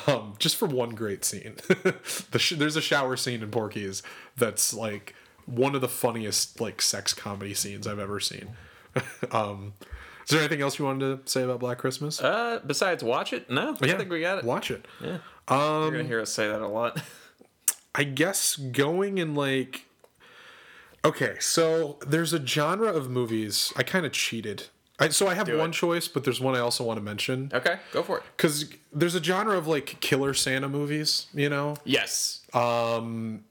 Um, just for one great scene. the sh- there's a shower scene in Porky's that's like one of the funniest like sex comedy scenes I've ever seen. um, is there anything else you wanted to say about Black Christmas? uh, besides, watch it. No, I think we got it. Watch it. Yeah, you're gonna hear us say that a lot. I guess going in like Okay, so there's a genre of movies. I kind of cheated. I, so I have one it. choice, but there's one I also want to mention Okay, go for it. because there's a genre of like killer Santa movies. You know, Yes. Um,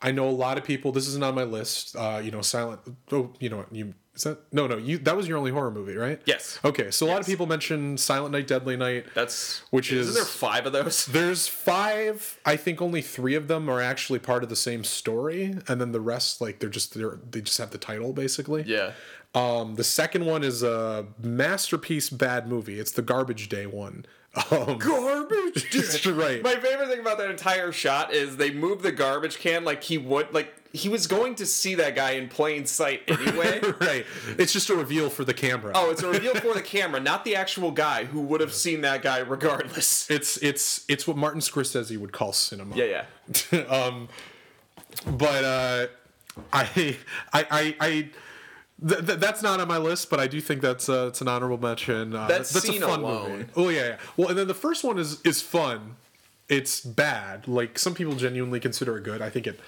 I know a lot of people. This isn't on my list. Uh, you know, Silent. Oh, you know? You is that? No, no. You that was your only horror movie, right? Yes. Okay, so a lot of people mention Silent Night, Deadly Night. That's Which Isn't is- there five of those? There's five. I think only three of them are actually part of the same story, and then the rest, like they're just they're, they just have the title basically. Yeah. Um, the second one is a masterpiece bad movie. It's the Garbage Day one. Um, Garbage. That's right. My favorite thing about that entire shot is they moved the garbage can like he would like he was going to see that guy in plain sight anyway. right. It's just a reveal for the camera. oh, it's a reveal for the camera, not the actual guy who would have seen that guy regardless. It's it's it's what Martin Scorsese would call cinema. Yeah, yeah. um, but uh, I I I. I Th- th- that's not on my list, but I do think that's uh, it's an honorable mention. Uh, That that's a fun alone. movie. Oh yeah, yeah. Well, and then the first one is is fun. It's bad. Like some people genuinely consider it good. I think it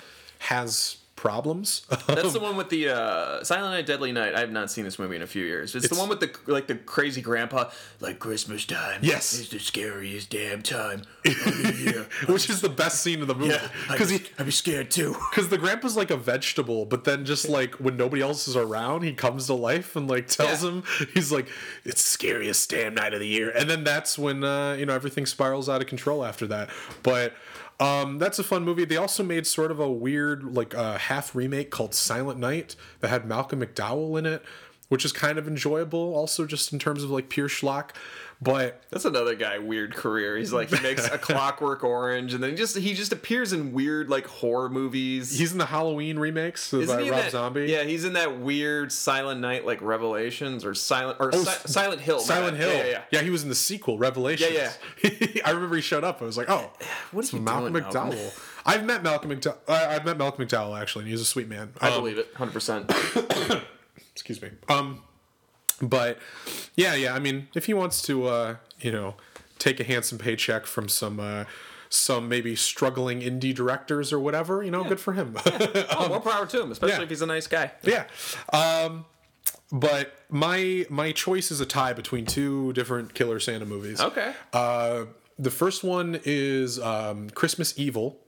has problems. That's the one with the uh, Silent Night, Deadly Night. I have not seen this movie in a few years. It's, the one with the like the crazy grandpa, like Christmas time. Yes. is the scariest damn time of the year. which is the best scene of the movie Yeah, because he I'd be scared too. because the grandpa's like a vegetable, but then just like when nobody else is around, he comes to life and like tells Yeah. him he's like it's scariest damn night of the year, and then that's when uh, you know everything spirals out of control after that. But um, that's a fun movie. They also made sort of a weird like uh, half remake called Silent Night that had Malcolm McDowell in it, which is kind of enjoyable. Also, just in terms of like pure schlock. But That's another guy weird career. He's like he makes a Clockwork Orange, and then he just he just appears in weird like horror movies. he's in the Halloween remakes Isn't by he Rob that, Zombie. Yeah, he's in that weird Silent Night like Revelations or Silent or Si- Silent Hill. Oh, Silent. Hill. Yeah, yeah, yeah. he was in the sequel, Revelations. Yeah, yeah I remember he showed up. I was like, oh, what is Malcolm doing, McDowell. Malcolm? I've met Malcolm McDowell. Uh, I've met Malcolm McDowell actually, and he's a sweet man. I Um, believe it, hundred percent. excuse me. Um, but yeah, yeah. I mean, if he wants to, uh, you know, take a handsome paycheck from some. Uh, some maybe struggling indie directors or whatever, you know, good for him. Oh, more power to him, especially yeah. if he's a nice guy. yeah. Um, but my my choice is a tie between two different Killer Santa movies. Okay. Uh, the first one is um, Christmas Evil.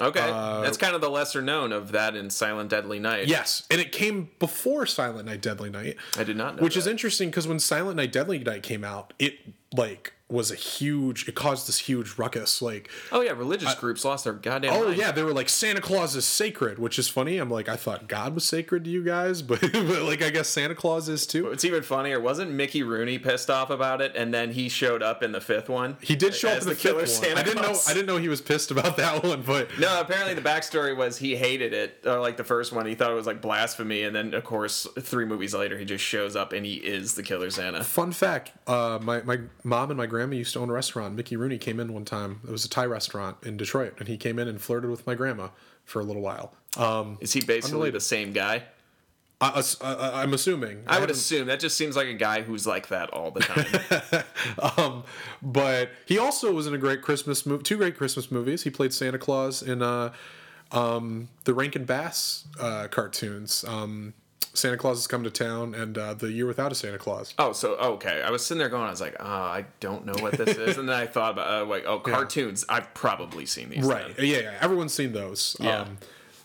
Okay, that's kind of the lesser known of that in Silent Deadly Night. uh, Yes, and it came before Silent Night, Deadly Night. I did not know Which is interesting because when Silent Night, Deadly Night came out, it like was a huge. It caused this huge ruckus. Like, Oh yeah, religious groups lost their goddamn. oh mind. yeah, they were like Santa Claus is sacred, which is funny. I'm like, I thought God was sacred to you guys, but, but like I guess Santa Claus is too. It's even funnier. Wasn't Mickey Rooney pissed off about it, and then he showed up in the fifth one? He did show up as in the, the killer fifth one. Santa I didn't know. I didn't know he was pissed about that one, but No, apparently the backstory was he hated it, or like the first one, he thought it was like blasphemy, and then of course three movies later he just shows up and he is the killer Santa. Fun fact: uh, my my mom and my grandma used to own a restaurant. Mickey Rooney came in one time. It was a Thai restaurant in Detroit, and he came in and flirted with my grandma for a little while. Um, Is he basically Unrelated. the same guy? I, I, am assuming. I would assume that just seems like a guy who's like that all the time. um, but he also was in a great Christmas movie, two great Christmas movies. He played Santa Claus in uh, um, the Rankin Bass uh, cartoons. Um, Santa Claus has come to town, and uh, the Year Without a Santa Claus. oh, so okay. I was sitting there going, I was like, oh, I don't know what this is, and then I thought about uh, like, oh, cartoons. I've probably seen these. Right. Yeah, yeah. Everyone's seen those. Yeah. Um,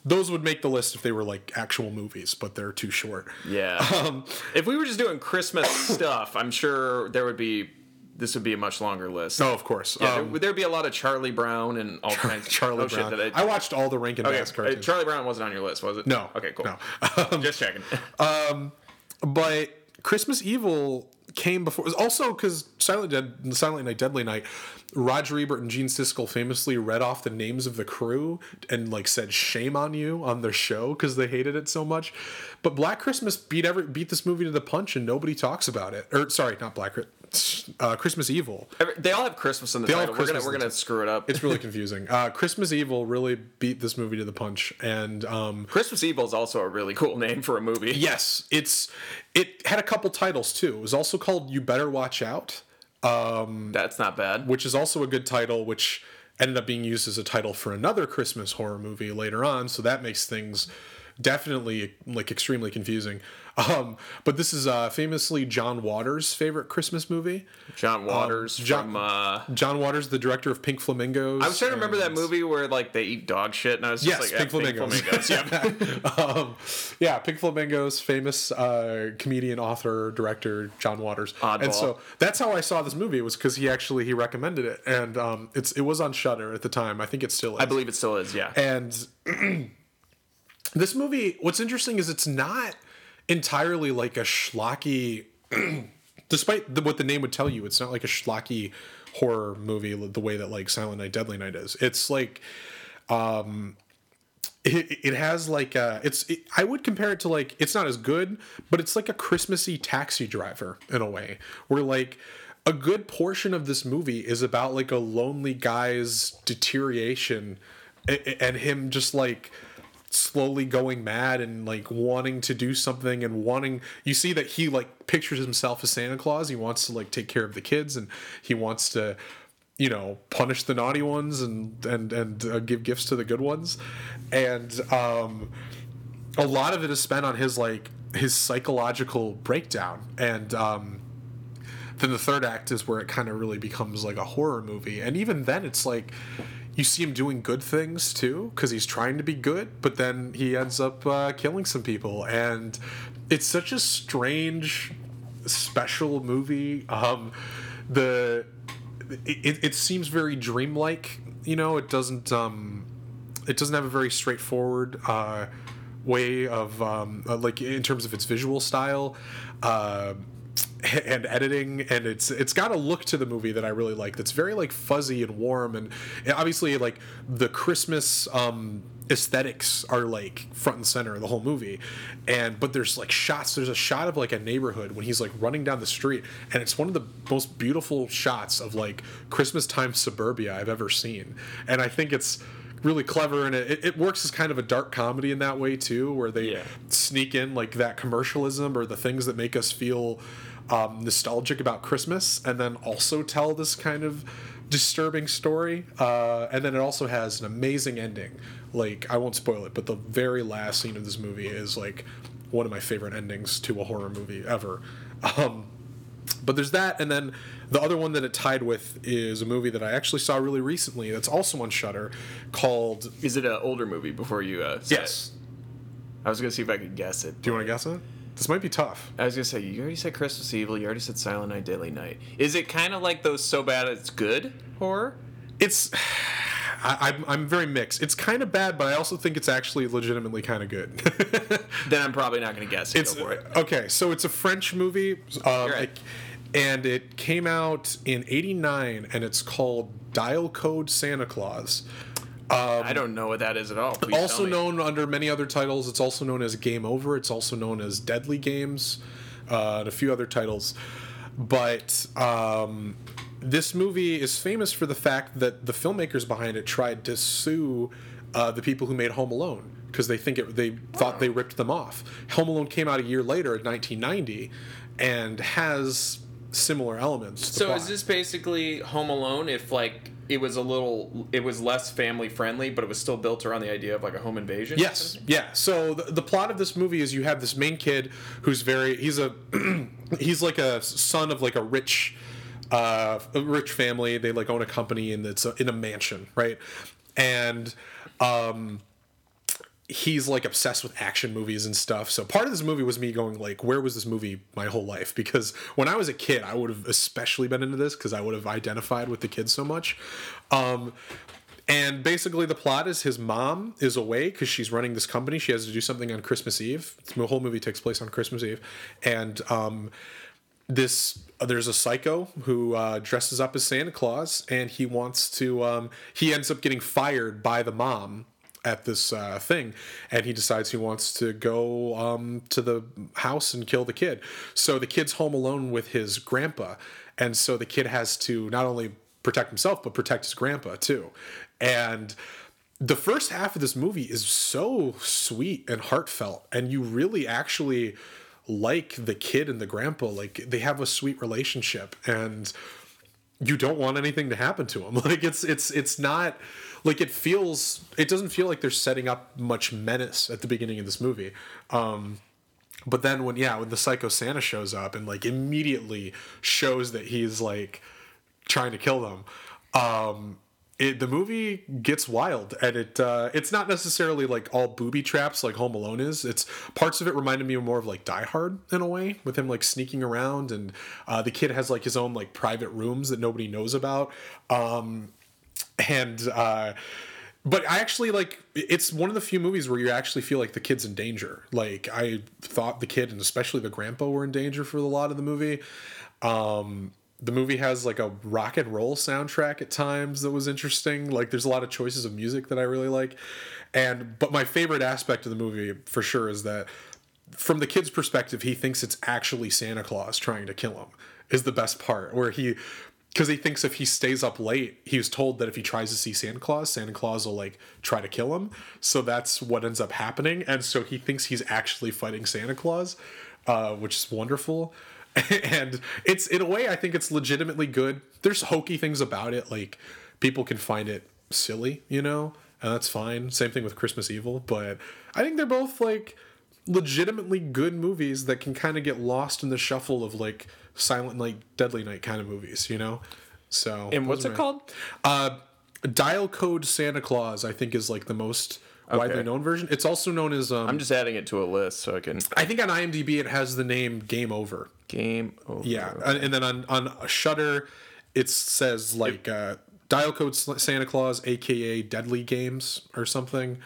those would make the list if they were like actual movies, but they're too short. Yeah. Um, if we were just doing Christmas stuff, I'm sure there would be. This would be a much longer list. Oh, of course. Yeah, um, there, theuld be a lot of Charlie Brown and all kinds. Charlie oh, shit, Brown. I- I watched all the Rankin Okay, Bass uh, cartoons. Charlie Brown wasn't on your list, was it? no. Okay, cool. No. Just checking. but Christmas Evil came before. Also, because Silent Dead, Silent Night, Deadly Night, Roger Ebert and Gene Siskel famously read off the names of the crew and like said "shame on you" on their show because they hated it so much. But Black Christmas beat every beat this movie to the punch, and nobody talks about it. Or sorry, not Black Christmas, uh, Christmas Evil. They all have Christmas in the They title. We're gonna we're gonna screw it up. It's really confusing. Uh, Christmas Evil really beat this movie to the punch, and um, Christmas Evil is also a really cool name for a movie. yes, it's it had a couple titles too. It was also called "You Better Watch Out." That's not bad. which is also a good title, which ended up being used as a title for another Christmas horror movie later on. So that makes things definitely like extremely confusing. Um, but this is uh, famously John Waters' favorite Christmas movie. John Waters John- from. Uh, John Waters, the director of Pink Flamingos. I was trying to remember that movie where like they eat dog shit, and I was just Yes, like, Pink yeah, Flamingos. yeah. um, yeah, Pink Flamingos, famous uh, comedian, author, director John Waters, Oddball. and so that's how I saw this movie. It was because he actually he recommended it, and um, it's it was on Shudder at the time. I think it still is. I believe it still is. Yeah. And this movie, what's interesting is it's not entirely like a schlocky, despite the, what the name would tell you. It's not like a schlocky horror movie the way that like Silent Night, Deadly Night is. It's like, um, it, it has like a, it's it, I would compare it to like it's not as good, but it's like a Christmassy taxi driver in a way, where like a good portion of this movie is about like a lonely guy's deterioration a- a- and him just like slowly going mad and like wanting to do something and wanting you see that he like pictures himself as Santa Claus. He wants to like take care of the kids and he wants to you know punish the naughty ones and and and uh, give gifts to the good ones. And um a lot of it is spent on his like his psychological breakdown. And um then the third act is where it kind of really becomes like a horror movie. And even then it's like you see him doing good things too because he's trying to be good but then he ends up uh, killing some people. And it's such a strange special movie. Um the it, it seems very dreamlike you know? It doesn't um it doesn't have a very straightforward uh way of um uh, like in terms of its visual style. Uh and editing and it's it's got a look to the movie that I really like that's very like fuzzy and warm and, and obviously like the Christmas um aesthetics are like front and center of the whole movie. And but there's like shots there's a shot of like a neighborhood when he's like running down the street and it's one of the most beautiful shots of like Christmas time suburbia I've ever seen. And I think it's really clever and it, it works as kind of a dark comedy in that way too where they Yeah. sneak in like that commercialism or the things that make us feel um, nostalgic about Christmas, and then also tell this kind of disturbing story. Uh, and then it also has an amazing ending. Like I won't spoil it, but the very last scene of this movie is like one of my favorite endings to a horror movie ever. Um, but there's that, and then the other one that it tied with is a movie that I actually saw really recently. That's also on Shudder, called Is it an older movie before you? Uh, Yes. it? I was gonna see if I could guess it. Do you want to guess it? This might be tough. I was gonna say you already said Christmas Evil. You already said Silent Night, Deadly Night. Is it kind of like those so bad it's good horror? It's I, I'm I'm very mixed. It's kind of bad, but I also think it's actually legitimately kind of good. Then I'm probably not gonna guess. It. it's it. okay. So it's a French movie, um, right. it- and it came out in '89, and it's called Dial Code Santa Claus. I don't know what that is at all. Please also known under many other titles. It's also known as Game Over. It's also known as Deadly Games, uh, and a few other titles. But um, this movie is famous for the fact that the filmmakers behind it tried to sue uh, the people who made Home Alone because they think it, they thought they ripped them off. Home Alone came out a year later in 1990 and has similar elements. So plot. is this basically Home Alone? If like it was a little, it was less family friendly, but it was still built around the idea of like a home invasion. Yes, yeah. So the, the plot of this movie is you have this main kid who's very he's a he's like a son of like a rich uh a rich family. They like own a company and it's a, in a mansion, right? And um he's like obsessed with action movies and stuff. So part of this movie was me going like, where was this movie my whole life? Because when I was a kid, I would have especially been into this because I would have identified with the kids so much. Um, and basically, the plot is his mom is away because she's running this company. She has to do something on Christmas Eve. The whole movie takes place on Christmas Eve, and um, this there's a psycho who uh, dresses up as Santa Claus, and he wants to. Um, he ends up getting fired by the mom at this uh, thing, and he decides he wants to go um, to the house and kill the kid. So the kid's home alone with his grandpa, and so the kid has to not only protect himself but protect his grandpa too, and the first half of this movie is so sweet and heartfelt and you really actually like the kid and the grandpa like they have a sweet relationship and you don't want anything to happen to him. Like it's it's it's not like it feels it doesn't feel like they're setting up much menace at the beginning of this movie. Um but then when yeah, when the psycho Santa shows up and like immediately shows that he's like trying to kill them, um it, the movie gets wild and it uh, it's not necessarily like all booby traps like Home Alone is. It's parts of it reminded me more of like Die Hard in a way, with him like sneaking around and uh, the kid has like his own like private rooms that nobody knows about. Um, and uh, but I actually like it's one of the few movies where you actually feel like the kid's in danger. Like I thought the kid and especially the grandpa were in danger for a lot of the movie. Um, the movie has like a rock and roll soundtrack at times that was interesting. Like there's a lot of choices of music that I really like. And but my favorite aspect of the movie for sure is that from the kid's perspective, he thinks it's actually Santa Claus trying to kill him. Is the best part where he because he thinks if he stays up late, he was told that if he tries to see Santa Claus, Santa Claus will like try to kill him. So that's what ends up happening, and so he thinks he's actually fighting Santa Claus, uh, which is wonderful. and it's in a way I think it's legitimately good. There's hokey things about it, like people can find it silly, you know, and that's fine. Same thing with Christmas Evil, but I think they're both like legitimately good movies that can kind of get lost in the shuffle of like Silent Night, Deadly Night kind of movies, you know. So And what's it my- called? Uh, Dial Code Santa Claus, I think, is like the most widely known version. It's also known as um, I'm just adding it to a list so I can I think on IMDb it has the name Game Over. game over. Yeah, and, and then on on Shudder, it says like uh, Dial Code Santa Claus, aka Deadly Games or something.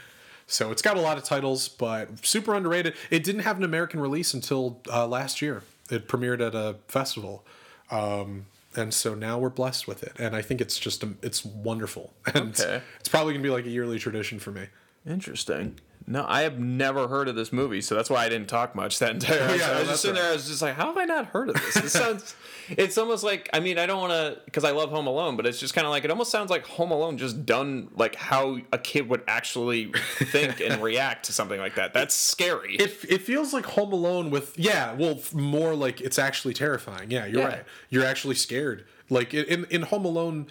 So it's got a lot of titles, but super underrated. It didn't have an American release until uh, last year. It premiered at a festival, um, and so now we're blessed with it. And I think it's just um, it's wonderful, and Okay. it's probably gonna be like a yearly tradition for me. Interesting. No, I have never heard of this movie, so that's why I didn't talk much that entire. Yeah, I was just sitting there. I was just like, "How have I not heard of this?" It sounds. it's almost like I mean, I don't want to because I love Home Alone, but it's just kind of like it almost sounds like Home Alone just done like how a kid would actually think and react to something like that. That's scary. It, it feels like Home Alone with yeah, well, more like it's actually terrifying. Yeah, you're Yeah. right. You're actually scared. Like in in Home Alone,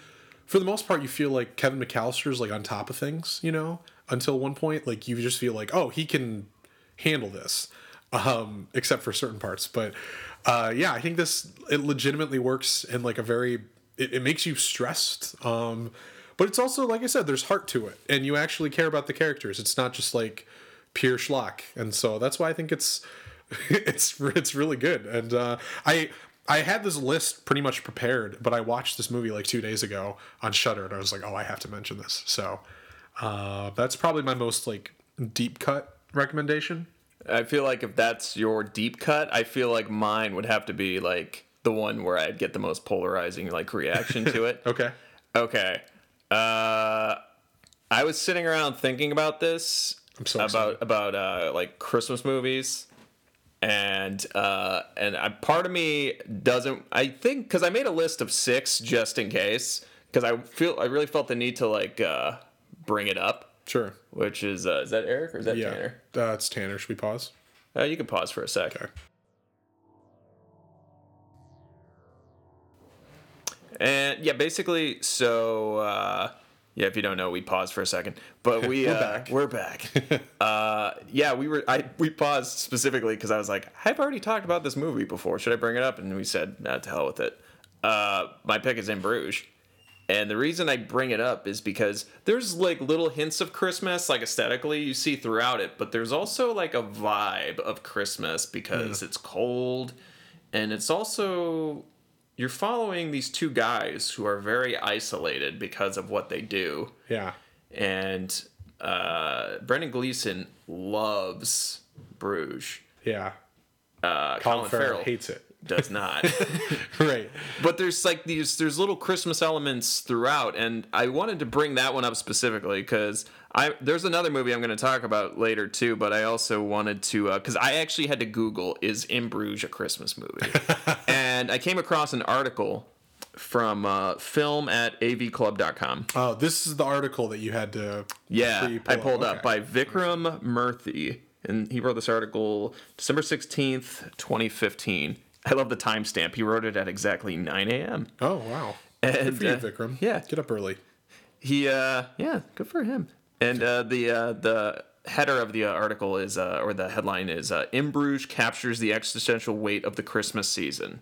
for the most part, you feel like Kevin McCallister's like on top of things. You know, until one point, like you just feel like oh, he can handle this, um, except for certain parts. But uh, yeah, I think this it legitimately works in like a very it, it makes you stressed. Um, but it's also like I said, there's heart to it, and you actually care about the characters. It's not just like pure schlock, and so that's why I think it's it's it's really good. And uh, I I had this list pretty much prepared, but I watched this movie like two days ago on Shudder, and I was like, oh, I have to mention this. So uh, that's probably my most like deep cut recommendation. I feel like if that's your deep cut, I feel like mine would have to be like the one where I'd get the most polarizing like reaction to it. Okay. Okay. Uh, I was sitting around thinking about this I'm so about about uh, like Christmas movies, and uh, and I, part of me doesn't. I think because I made a list of six just in case because I feel I really felt the need to like uh, bring it up. Sure. Which is uh, is that Eric or is that Yeah. Tanner? Uh, it's Tanner. Should we pause? Uh, you can pause for a sec. Okay. And yeah, basically, so uh, yeah, if you don't know, we paused for a second, but we We're uh, back. We're back. uh, yeah, we were. I we paused specifically because I was like, I've already talked about this movie before. Should I bring it up? And we said, nah, to hell with it. Uh, my pick is in Bruges. And the reason I bring it up is because there's like little hints of Christmas, like aesthetically, you see throughout it, but there's also like a vibe of Christmas because it's cold and it's also you're following these two guys who are very isolated because of what they do. Yeah. And uh, Brendan Gleeson loves Bruges. Yeah. Uh, Colin Farrell hates it. Does not. right. but there's like these there's little christmas elements throughout and i wanted to bring that one up specifically because i there's another movie i'm going to talk about later too but i also wanted to because i actually had to google is in bruges a christmas movie and i came across an article from uh, film at avclub.com Oh, this is the article that you had to. yeah, pre-pull I pulled up Okay. by Vikram Murthi, and he wrote this article December 16th, 2015. I love the timestamp. He wrote it at exactly 9 a.m. Oh wow. And For you, uh, Vikram. yeah. Get up early. he uh yeah good for him and uh the uh the header of the uh, article is uh or the headline is uh in bruges captures the existential weight of the christmas season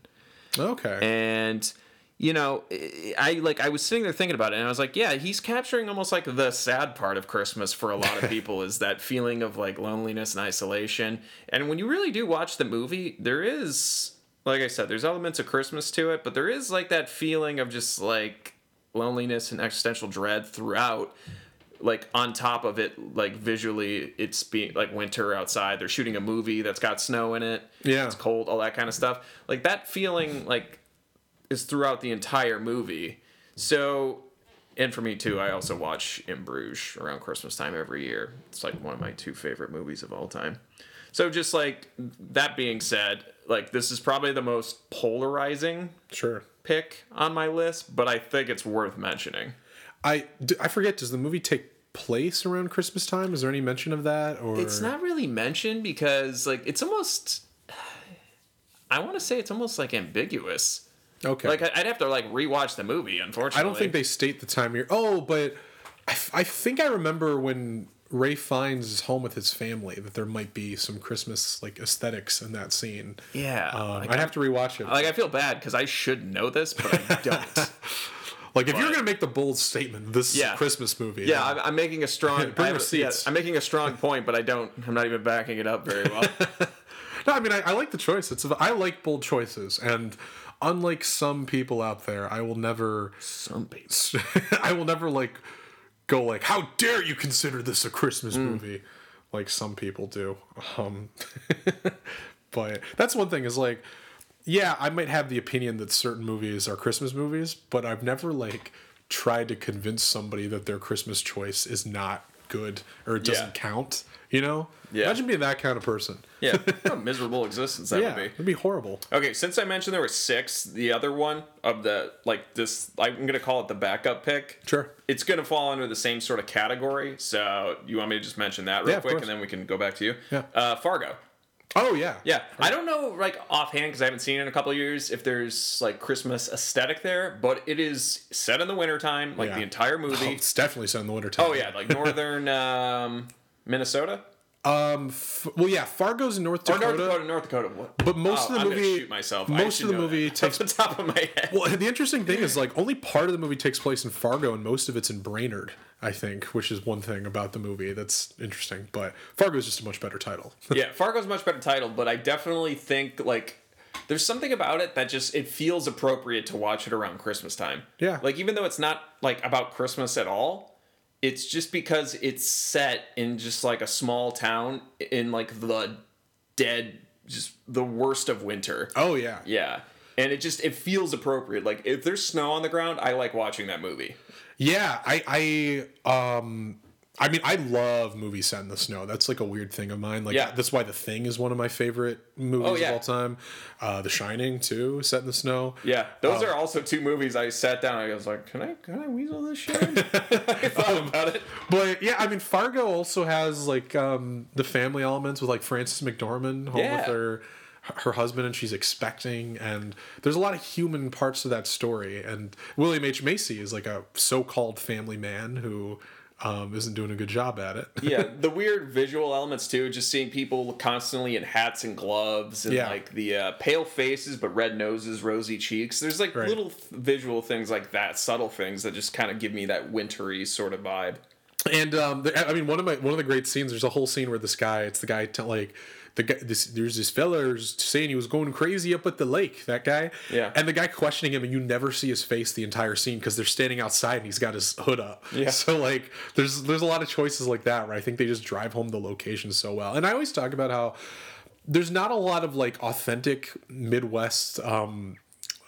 Okay. and you know i I- like i was sitting there thinking about it and i was like yeah he's capturing almost like the sad part of christmas for a lot of people is that feeling of like loneliness and isolation and when you really do watch the movie there is like i said there's elements of christmas to it but there is like that feeling of just like loneliness and existential dread throughout like on top of it like visually it's being like winter outside they're shooting a movie that's got snow in it Yeah. it's cold all that kind of stuff. Like that feeling like is throughout the entire movie. So and for me too i also watch in bruges around christmas time every year. It's like one of my two favorite movies of all time so just like that being said like this is probably the most polarizing sure. pick on my list but i think it's worth mentioning I I forget, does the movie take place around Christmas time? Is there any mention of that? Or It's not really mentioned because like it's almost I want to say it's almost like ambiguous. Okay. Like I'd have to like rewatch the movie. Unfortunately, I don't think they state the time year. Oh, but I, f- I think I remember when Ray finds his home with his family that there might be some Christmas like aesthetics in that scene. Yeah, Um, like, I'd have to rewatch it. like I feel bad because I should know this, but I don't. Like if you're gonna make the bold statement, this is Yeah. a Christmas movie. yeah, I'm, I'm making a strong. Bring I receipts. yeah, I'm making a strong point, but I don't. I'm not even backing it up very well. No, I mean I, I like the choice. It's I like bold choices, and unlike some people out there, I will never Some people. I will never like go like, how dare you consider this a Christmas Hmm. movie, like some people do. Um, but that's one thing is like, yeah, I might have the opinion that certain movies are Christmas movies, but I've never like tried to convince somebody that their Christmas choice is not good or it doesn't Yeah. count. You know? Yeah. Imagine being that kind of person. Yeah, what a miserable existence that yeah, would be. it'd be horrible. Okay, since I mentioned there were six, the other one of the like this, I'm gonna call it the backup pick. Sure. It's gonna fall under the same sort of category. So you want me to just mention that real Yeah, quick, and then we can go back to you. Yeah. Uh, Fargo. Oh yeah. Yeah, I don't know like offhand because I haven't seen it in a couple of years if there's like Christmas aesthetic there, but it is set in the wintertime, like Yeah. the entire Oh, movie. it's definitely set in the winter time. Oh yeah, like northern um, Minnesota Um. F- well, yeah. Fargo's in North or Dakota. North Dakota, North Dakota. What? But most Oh, of the movie, shoot myself. Most of the movie that takes. the top of my head. Well, the interesting thing is like only part of the movie takes place in Fargo, and most of it's in Brainerd. I think, which is one thing about the movie that's interesting. But Fargo is just a much better title. yeah, Fargo's much better title, but I definitely think like there's something about it that just it feels appropriate to watch it around Christmas time. Yeah. Like even though it's not like about Christmas at all, it's just because it's set in just like a small town in like the dead just the worst of winter. oh yeah. Yeah. And it just it feels appropriate. Like if there's snow on the ground, I like watching that movie. Yeah, I, I, um, I mean, I love movies set in the snow. That's like a weird thing of mine. Like, Yeah. that's why The Thing is one of my favorite movies Oh, yeah. of all time. Uh, The Shining too, set in the snow. Yeah, those are also two movies I sat down. and I was like, "Can I, can I weasel this shit?" I thought about it. But yeah, I mean, Fargo also has like um, the family elements with like Frances McDormand home Yeah. with her her husband, and she's expecting, and there's a lot of human parts to that story. And William H Macy is like a so-called family man who um, isn't doing a good job at it. Yeah, the weird visual elements too. Just seeing people constantly in hats and gloves, and Yeah. like the uh, pale faces but red noses, rosy cheeks. There's like Right. little th- visual things like that, subtle things that just kind of give me that wintry sort of vibe. And um, the, I mean, one of my one of the great scenes. There's a whole scene where this guy, it's the guy, t- like the guy. This there's this fella saying he was going crazy up at the lake. That guy, Yeah. And the guy questioning him, and you never see his face the entire scene because they're standing outside and he's got his hood up. Yeah. So like, there's there's a lot of choices like that where I think they just drive home the location so well. And I always talk about how there's not a lot of like authentic Midwest um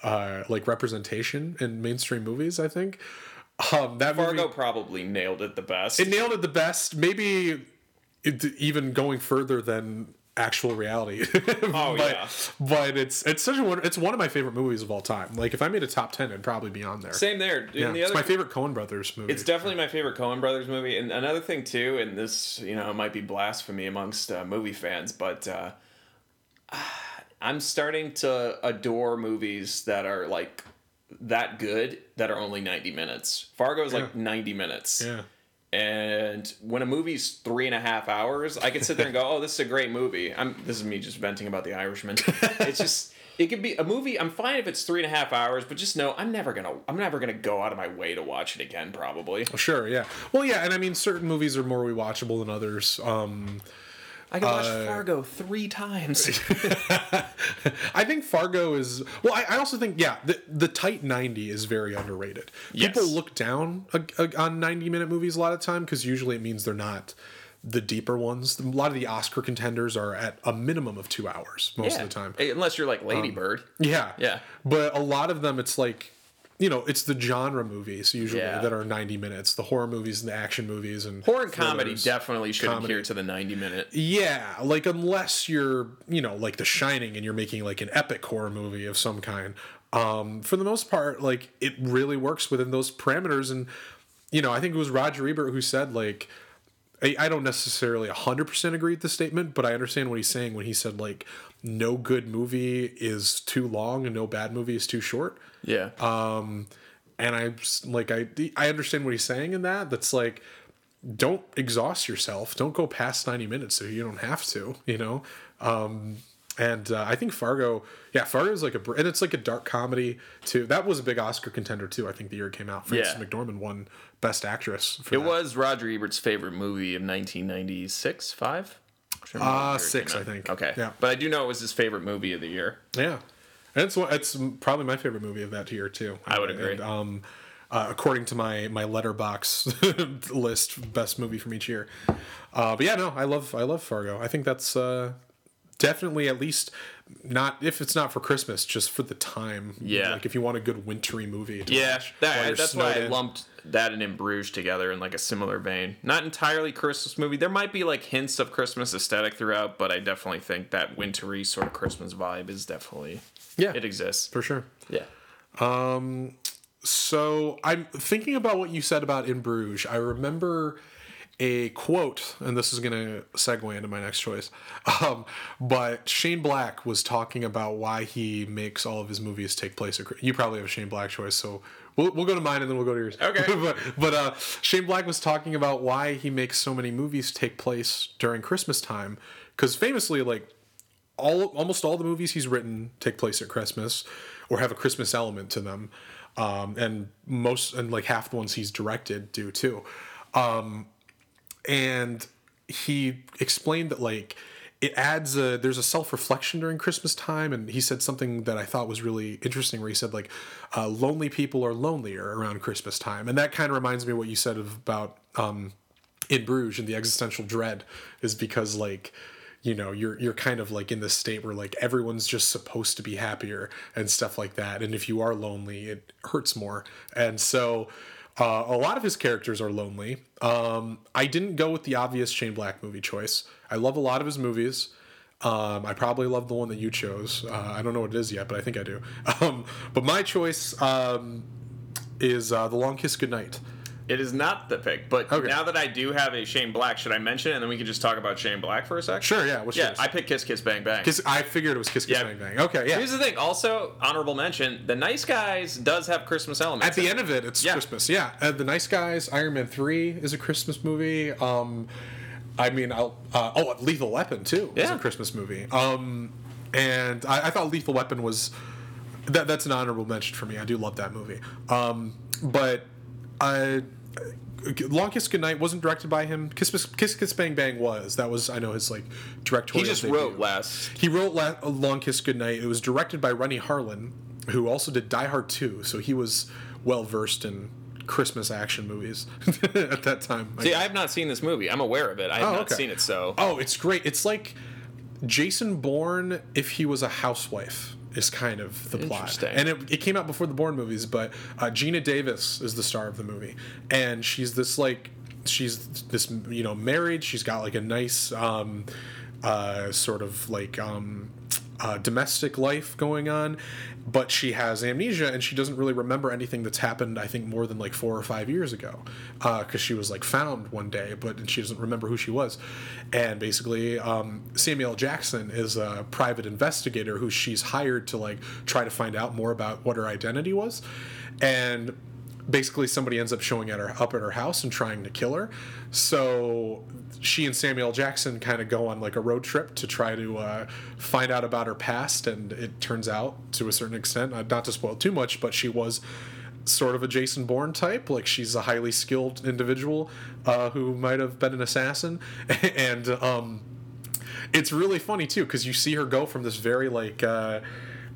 uh like representation in mainstream movies. I think. Um, that movie- Fargo probably nailed it the best. it nailed it the best. Maybe it, even going further than actual reality. Oh, but, yeah. But it's it's such a one- it's one of my favorite movies of all time. Like if I made a top ten, it'd probably be on there. Same there. Yeah, the it's other my favorite Coen Brothers movie. It's definitely my favorite Coen Brothers movie. And another thing too, and this you know might be blasphemy amongst uh, movie fans, but uh, I'm starting to adore movies that are like that good that are only 90 minutes. Fargo is like 90 minutes. Yeah. And when a movie's three and a half hours, I can sit there and go, "Oh, this is a great movie." I'm this is me just venting about The Irishman. it's just it could be a movie. I'm fine if it's three and a half hours, but just know I'm never gonna I'm never gonna go out of my way to watch it again. Probably Sure, yeah. Well, yeah, and I mean, certain movies are more rewatchable than others. Um, I can watch Uh, Fargo three times. I think Fargo is. Well, I, I also think, yeah, the, the tight 90 is very underrated. People look down uh, uh, on 90 minute movies a lot of time because usually it means they're not the deeper ones. A lot of the Oscar contenders are at a minimum of two hours most yeah. of the time. unless you're like Lady Bird. Yeah. Yeah. But a lot of them, it's like, you know, it's the genre movies usually Yeah. that are 90 minutes, the horror movies and the action movies and Horror and comedy definitely should comedy. adhere to the 90 minute. Yeah, like unless you're, you know, like The Shining and you're making like an epic horror movie of some kind. Um, for the most part, like it really works within those parameters. And, you know, I think it was Roger Ebert who said, like, I, I don't necessarily 100% agree with the statement, but I understand what he's saying when he said, like, no good movie is too long and no bad movie is too short Yeah. and I like I I understand what he's saying in that. That's like, don't exhaust yourself. Don't go past ninety minutes so you don't have to. You know. Um, and uh, I think Fargo, yeah, Fargo is like a br- and it's like a dark comedy too. That was a big Oscar contender too. I think the year it came out. Frances Yeah. McDormand won Best Actress. For it that. was Roger Ebert's favorite movie of 1996, five. Uh, six, I think. Okay. Yeah. But I do know it was his favorite movie of the year. Yeah, and it's it's probably my favorite movie of that year too. I would And, agree. um, uh, according to my my Letterboxd list, best movie from each year. Uh, but yeah, no, I love I love Fargo. I think that's uh, definitely at least not if it's not for Christmas, just for the time. Yeah. like if you want a good wintry movie. To Yeah, that, that's why I in. lumped that and In Bruges together in like a similar vein. Not entirely Christmas movie. There might be like hints of Christmas aesthetic throughout, but I definitely think that wintry sort of Christmas vibe is definitely Yeah, it exists. for sure. Yeah. So I'm thinking about what you said about In Bruges. I remember a quote, and this is going to segue into my next choice. Um, but Shane Black was talking about why he makes all of his movies take place. You probably have a Shane Black choice, so we'll, we'll go to mine and then we'll go to yours. Okay. but but uh, Shane Black was talking about why he makes so many movies take place during Christmas time, because famously, like all almost all the movies he's written take place at Christmas or have a Christmas element to them. Um, and most and like half the ones he's directed do too. Um, and he explained that like it adds a there's a self-reflection during christmas time and he said something that i thought was really interesting where he said like uh, lonely people are lonelier around christmas time and that kind of reminds me of what you said of, about um, in bruges and the existential dread is because like you know you're you're kind of like in this state where like everyone's just supposed to be happier and stuff like that and if you are lonely it hurts more and so uh, a lot of his characters are lonely um, i didn't go with the obvious shane black movie choice i love a lot of his movies um, I probably love the one that you chose. Uh, I don't know what it is yet, but I think I do. Um, but my choice um, is uh, The Long Kiss Goodnight. It is not the pick, but Okay. now that I do have a Shane Black, should I mention it and then we can just talk about Shane Black for a sec? Sure, yeah. What's Yeah, yours? I picked Kiss Kiss Bang Bang. Kiss, I figured it was Kiss Kiss Yeah. Bang Bang. Okay, yeah. Here's the thing. Also, honorable mention: The Nice Guys does have Christmas elements. At the end it. of it, it's Yeah. Christmas. Yeah, uh, the Nice Guys, Iron Man Three is a Christmas movie. Um, I mean, I'll, uh, oh, Lethal Weapon too is Yeah. a Christmas movie. Um, and I, I thought Lethal Weapon was that. That's an honorable mention for me. I do love that movie. Um, but I. Long Kiss Goodnight wasn't directed by him. Kiss Kiss, Kiss Bang Bang was. That was I know his like directorial. he just debut. wrote last. He wrote La- Long Kiss Goodnight. It was directed by Renny Harlin, who also did Die Hard 2, so he was well versed in Christmas action movies at that time. See, I have not seen this movie. I'm aware of it. I have Oh, not okay. seen it. So oh, it's great. It's like Jason Bourne if he was a housewife is kind of the plot. And it, it came out before the Bourne movies, but uh, Geena Davis is the star of the movie, and she's this like she's this you know married. She's got like a nice um, uh, sort of like um, uh, domestic life going on, but she has amnesia and she doesn't really remember anything that's happened. I think more than like four or five years ago, because she was like found one day, but and she doesn't remember who she was. And basically, um, Samuel Jackson is a private investigator who she's hired to like try to find out more about what her identity was, and basically somebody ends up showing at her up at her house and trying to kill her. So she and Samuel Jackson kind of go on like a road trip to try to uh, find out about her past, and it turns out to a certain extent, not to spoil too much, but she was sort of a Jason Bourne type. Like she's a highly skilled individual uh, who might have been an assassin, and um, it's really funny too because you see her go from this very like uh,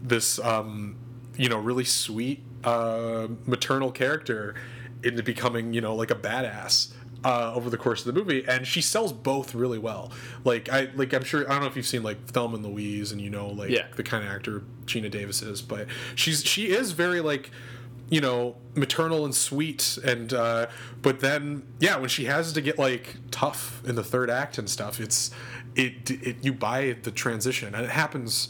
this um, you know really sweet uh, maternal character into becoming you know like a badass uh, over the course of the movie, and she sells both really well. Like I like I'm sure I don't know if you've seen like Thelma and Louise, and you know like Yeah. the kind of actor Geena Davis is, but she's she is very like you know maternal and sweet and uh but then yeah when she has to get like tough in the third act and stuff it's it, it you buy the transition and it happens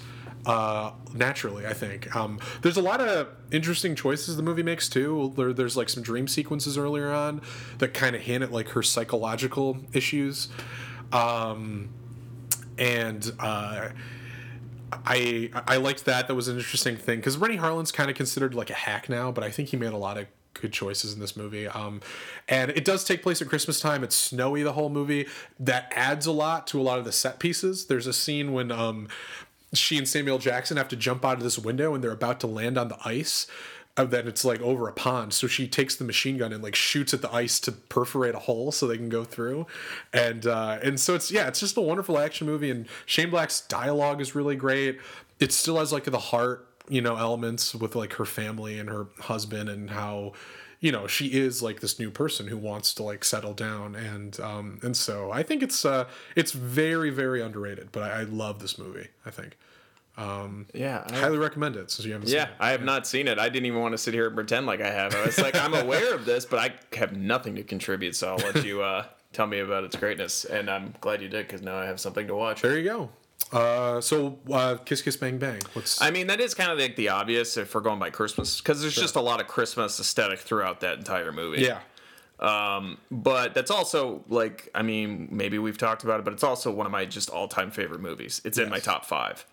uh naturally i think um there's a lot of interesting choices the movie makes too there, there's like some dream sequences earlier on that kind of hint at like her psychological issues um and uh I I liked that. That was an interesting thing because Renny Harlin's kind of considered like a hack now, but I think he made a lot of good choices in this movie. Um, and it does take place at Christmas time. It's snowy the whole movie. That adds a lot to a lot of the set pieces. There's a scene when um, she and Samuel Jackson have to jump out of this window and they're about to land on the ice. Uh, then it's like over a pond, so she takes the machine gun and like shoots at the ice to perforate a hole so they can go through, and uh, and so it's yeah, it's just a wonderful action movie. And Shane Black's dialogue is really great. It still has like the heart, you know, elements with like her family and her husband and how you know she is like this new person who wants to like settle down and um and so i think it's uh it's very very underrated but i, I love this movie i think um, Yeah. I- highly recommend it since you haven't yeah, seen it I have not seen it. I didn't even want to sit here and pretend like I have. I was like, I'm aware of this, but I have nothing to contribute. So I'll let you uh, tell me about its greatness. And I'm glad you did because now I have something to watch. there you go uh so uh kiss kiss bang bang what's I mean, that is kind of like the obvious if we're going by Christmas because there's just a lot of Christmas aesthetic throughout that entire movie. yeah Um, But that's also like, I mean, maybe we've talked about it, but it's also one of my just all time favorite movies. It's in my top five.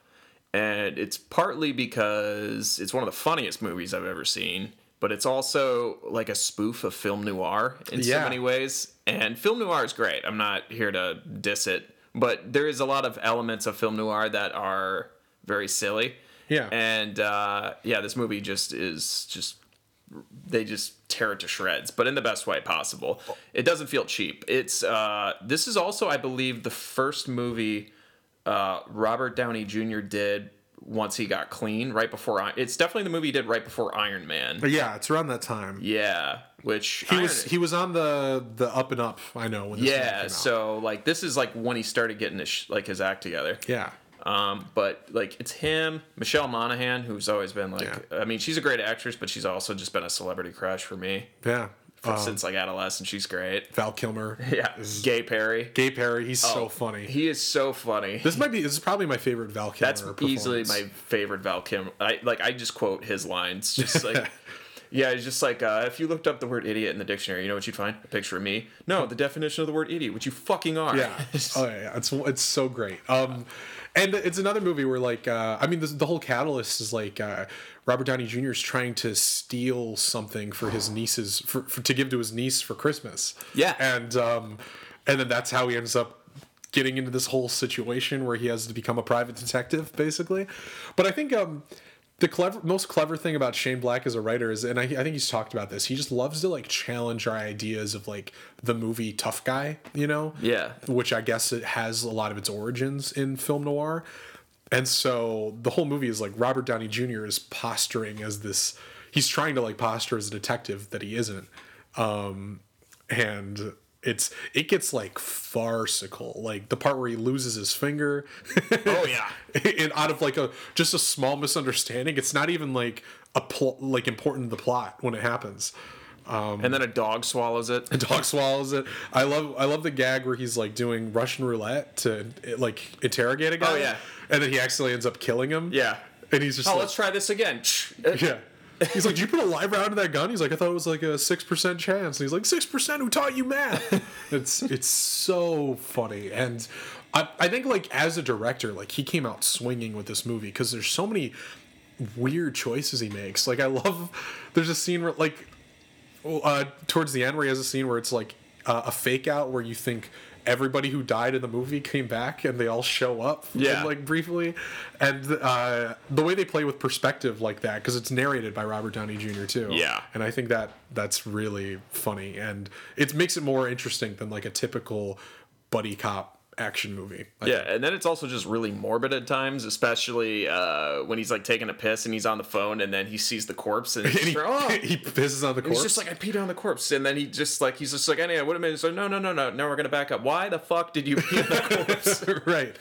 And it's partly because it's one of the funniest movies I've ever seen, but it's also like a spoof of film noir in so many ways. And film noir is great. I'm not here to diss it, but there is a lot of elements of film noir that are very silly. Yeah. And uh, yeah, this movie just is just they just tear it to shreds, but in the best way possible. It doesn't feel cheap. It's uh, this is also, I believe, the first movie uh, Robert Downey Jr. did once he got clean, right before. I- It's definitely the movie he did right before Iron Man. but yeah it's around that time Yeah, which he Iron- was he was on the the up and up i know when this movie came yeah. So like, this is like when he started getting his like his act together. yeah Um, but like it's him, Michelle Monaghan, who's always been like, Yeah. I mean, she's a great actress, but she's also just been a celebrity crush for me yeah um, since like adolescence. She's great. val kilmer Yeah, Gay Perry. gay perry he's so Oh, funny He is so funny. this might be this is probably my favorite val kilmer That's easily my favorite Val Kim. I like I just quote his lines, just like. Yeah, it's just like uh, if you looked up the word idiot in the dictionary, you know what you'd find? A picture of me. No, the definition of the word idiot, which you fucking are. Yeah. oh yeah, yeah. It's it's so great. Um, and it's another movie where like uh, I mean the, the whole catalyst is like uh, Robert Downey Jr. is trying to steal something for his nieces for, for to give to his niece for Christmas. Yeah. And um, and then that's how he ends up getting into this whole situation where he has to become a private detective basically. But I think um the clever most clever thing about Shane Black as a writer is and I, I think he's talked about this he just loves to like challenge our ideas of like the movie tough guy you know Yeah. which I guess it has a lot of its origins in film noir. And so the whole movie is like Robert Downey Jr. is posturing as this he's trying to like posture as a detective that he isn't. Um and it's it gets like farcical like the part where he loses his finger Oh yeah. and out of like a just a small misunderstanding it's not even like a pl- like important to the plot when it happens Um, and then a dog swallows it. A dog swallows it. I love I love the gag where he's like doing Russian roulette to like interrogate a guy. Oh, yeah. and then he accidentally ends up killing him. Yeah. and he's just Oh, like, let's try this again. yeah. He's like, "Did you put a live round in that gun?" He's like, "I thought it was like a six percent chance." And he's like, six percent? Who taught you math?" it's it's so funny, and I I think like as a director, like he came out swinging with this movie because there's so many weird choices he makes. Like I love there's a scene where like uh, towards the end where he has a scene where it's like uh, a fake out where you think everybody who died in the movie came back and they all show up Yeah. and, like briefly and uh, the way they play with perspective like that because it's narrated by robert downey jr too Yeah. and i think that that's really funny and it makes it more interesting than like a typical buddy cop action movie I Yeah, and then it's also just really morbid at times, especially uh, when he's like taking a piss and he's on the phone and then he sees the corpse and, he's, and he, oh. he pisses on the And he's just like, I peed on the corpse. And then he just like, he's just like, anyway, what a minute. So, no, no, no, no. Now we're going to back up. Why the fuck did you pee on the corpse? right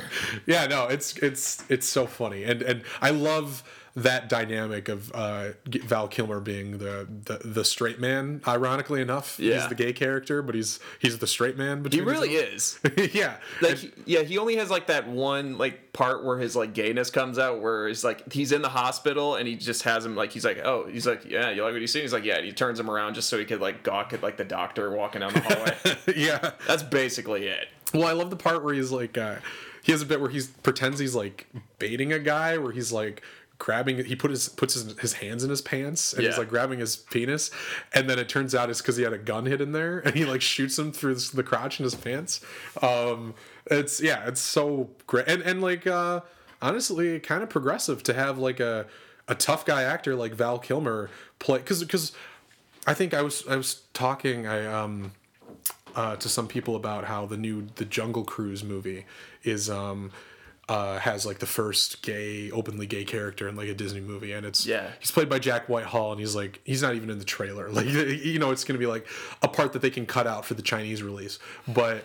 yeah no it's it's it's so funny and and i love that dynamic of uh val kilmer being the the, the straight man ironically enough Yeah. he's the gay character but he's he's the straight man he really is. yeah Like, And- he- yeah, he only has like that one like part where his like gayness comes out, where he's like he's in the hospital and he just has him like he's like, oh, he's like, yeah, you like what you see? He's like, yeah. And he turns him around just so he could like gawk at like the doctor walking down the hallway. yeah That's basically it. well i love the part where he's like uh he has a bit where he pretends he's like baiting a guy where he's like grabbing he put his puts his, his hands in his pants and he's like grabbing his penis. And then it turns out it's because he had a gun hidden there and he like shoots him through the crotch in his pants. Um it's yeah it's so great. And and like uh honestly kind of progressive to have like a a tough guy actor like val kilmer play because because i think i was i was talking i um uh, to some people about how the new the Jungle Cruise movie is um uh has like the first gay openly gay character in like a Disney movie and it's Yeah. he's played by Jack Whitehall and he's like he's not even in the trailer. Like you know it's gonna be like a part that they can cut out for the Chinese release. But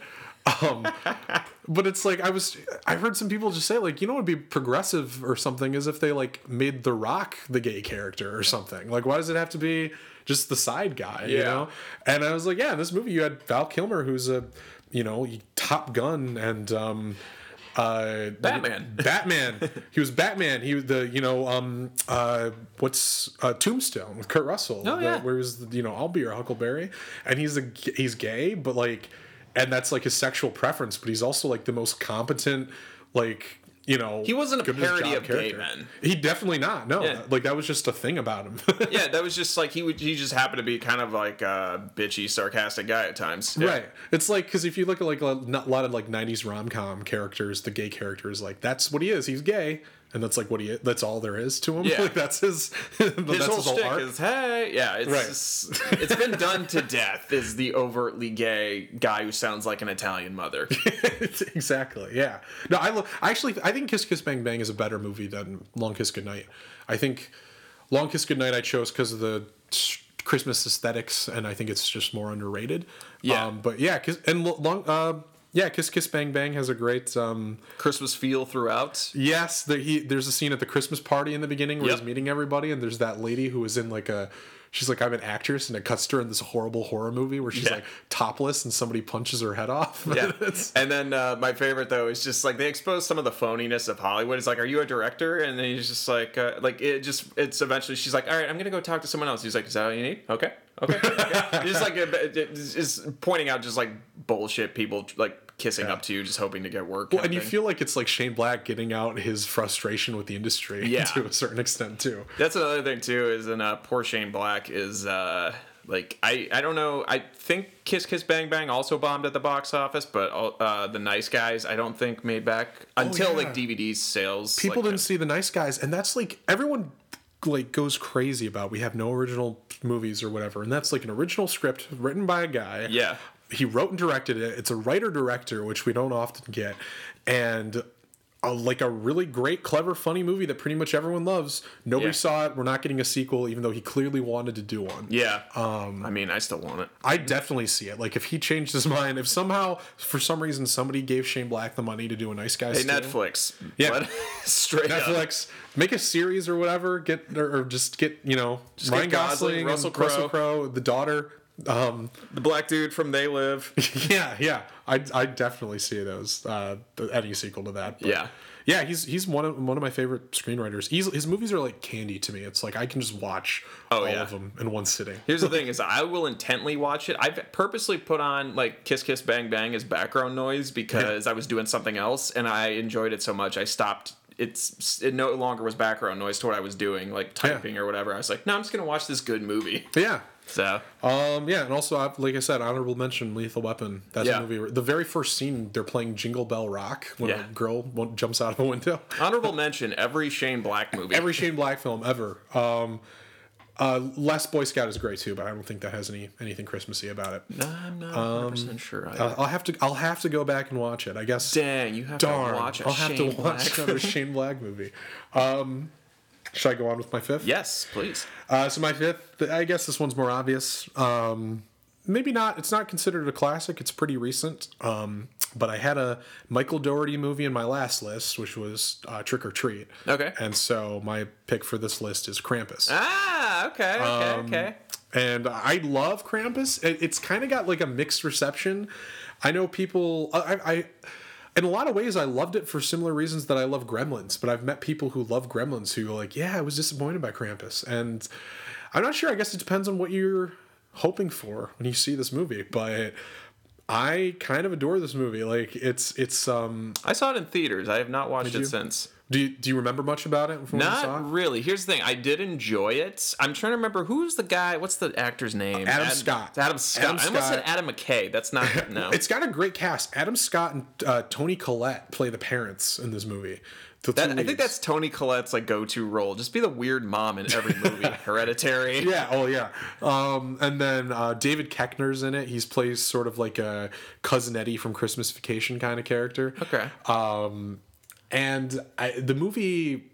um but it's like I was I heard some people just say like you know what would be progressive or something is if they like made The Rock the gay character or something. Like why does it have to be just the side guy you know? And I was like, yeah, in this movie you had Val Kilmer, who's a, you know, Top Gun and um, uh, Batman. Batman. he was Batman. He was the, you know, um, uh, what's uh, Tombstone with Kurt Russell. Oh, yeah. Where was the, you know, I'll be your Huckleberry, and he's a he's gay, but like, and that's like his sexual preference, but he's also like the most competent, like. You know, He wasn't a good at his parody of gay men. He definitely not. No, Yeah. like that was just a thing about him. Yeah, that was just like he would. He just happened to be kind of like a bitchy, sarcastic guy at times. Yeah. Right. It's like because if you look at like a lot of like '90s rom com characters, the gay character is like that's what he is. He's gay, and that's like what he. That's all there is to him. Yeah. Like that's his. that's His whole shtick arc. is hey, yeah, it's Right. just- it's been done to death. Is the overtly gay guy who sounds like an Italian mother? exactly. Yeah. No, I lo- I actually I think Kiss Kiss Bang Bang is a better movie than Long Kiss Goodnight. I think Long Kiss Goodnight I chose because of the Christmas aesthetics, and I think it's just more underrated. Yeah. Um, but yeah, and lo- long. Uh, yeah, Kiss Kiss Bang Bang has a great. Um, Christmas feel throughout. Yes, there, he, there's a scene at the Christmas party in the beginning where Yep. he's meeting everybody, and there's that lady who is in like a. She's like, I'm an actress, and it cuts to her in this horrible horror movie where she's Yeah. like topless and somebody punches her head off. Yeah, and then uh, my favorite though is just like they expose some of the phoniness of Hollywood. It's like, are you a director? And then he's just like, uh, like it just it's eventually she's like, all right, I'm gonna go talk to someone else. He's like, is that all you need? Okay, okay. okay. Just like it- it- it's pointing out just like bullshit people like kissing up to you, just hoping to get work. well, and you thing. feel like it's like Shane Black getting out his frustration with the industry Yeah. to a certain extent too. That's another thing too. Is in uh, poor Shane Black is uh, like I I don't know. I think Kiss Kiss Bang Bang also bombed at the box office, but uh, the Nice Guys I don't think made back until Oh, yeah. like DVD sales. People like, didn't see the nice guys, and that's like everyone like goes crazy about. We have no original movies or whatever, and that's like an original script written by a guy. Yeah. he wrote and directed it. It's a writer director, which we don't often get, and a, like a really great, clever, funny movie that pretty much everyone loves. Nobody Yeah. saw it. We're not getting a sequel, even though he clearly wanted to do one. Yeah. Um, I mean, I still want it. I definitely see it. Like if he changed his mind, if somehow for some reason somebody gave Shane Black the money to do a nice guy, Hey, Steal, Netflix. Yeah. Straight up. Netflix, make a series or whatever. Get or, or just get you know Ryan get Gosling, Gosling, Russell and Russell Crowe. Crowe, the daughter. Um, The black dude from They Live. yeah, yeah, I I definitely see those uh, the- any sequel to that. But Yeah. yeah, he's he's one of one of my favorite screenwriters. He's, his movies are like candy to me. It's like I can just watch Oh, all yeah. of them in one sitting. Here's the thing: is I will intently watch it. I've purposely put on like "Kiss Kiss Bang Bang" as background noise because I was doing something else and I enjoyed it so much I stopped. It's it no longer was background noise to what I was doing, like typing or whatever. I was like, no, I'm just gonna watch this good movie. Yeah, So Um, yeah, and also, like I said, honorable mention, Lethal Weapon. That's Yeah. a movie. Where, the very first scene, they're playing Jingle Bell Rock when Yeah. a girl jumps out of a window. honorable mention: every Shane Black movie. Every Shane Black film ever. Um, uh, Last Boy Scout is great too, but I don't think that has any anything Christmassy about it. I'm not 100 percent sure. I, Uh, I'll have to. I'll have to go back and watch it. I guess. Dang, you have Darn. to watch a I'll have to watch Black. another Shane Black movie. Um, should I go on with my fifth? yes, please. Uh, so my fifth, I guess this one's more obvious. Um, maybe not. It's not considered a classic. It's pretty recent. Um, but I had a Michael Dougherty movie in my last list, which was uh, Trick or Treat. Okay. And so my pick for this list is Krampus. Ah, okay, okay, Um, okay. And I love Krampus. It's kind of got like a mixed reception. I know people. I, I, in a lot of ways, I loved it for similar reasons that I love Gremlins. But I've met people who love Gremlins who are like, yeah, I was disappointed by Krampus, and I'm not sure. I guess it depends on what you're hoping for when you see this movie. But I kind of adore this movie. Like it's it's um. I saw it in theaters. I have not watched it you? since. Do you, do you remember much about it from when saw it? Not really. Here's the thing. I did enjoy it. I'm trying to remember who's the guy. What's the actor's name? Adam Ad- Scott. Adam Scott. Adam I almost said Adam McKay. That's not. No. It's got a great cast. Adam Scott and uh, Toni Collette play the parents in this movie. That, I think that's Toni Collette's like go-to role. Just be the weird mom in every movie. Hereditary. yeah. Oh yeah. Um, and then uh, David Koechner's in it. He's plays sort of like a cousin Eddie from Christmas Vacation kind of character. Okay. Um, and I, the movie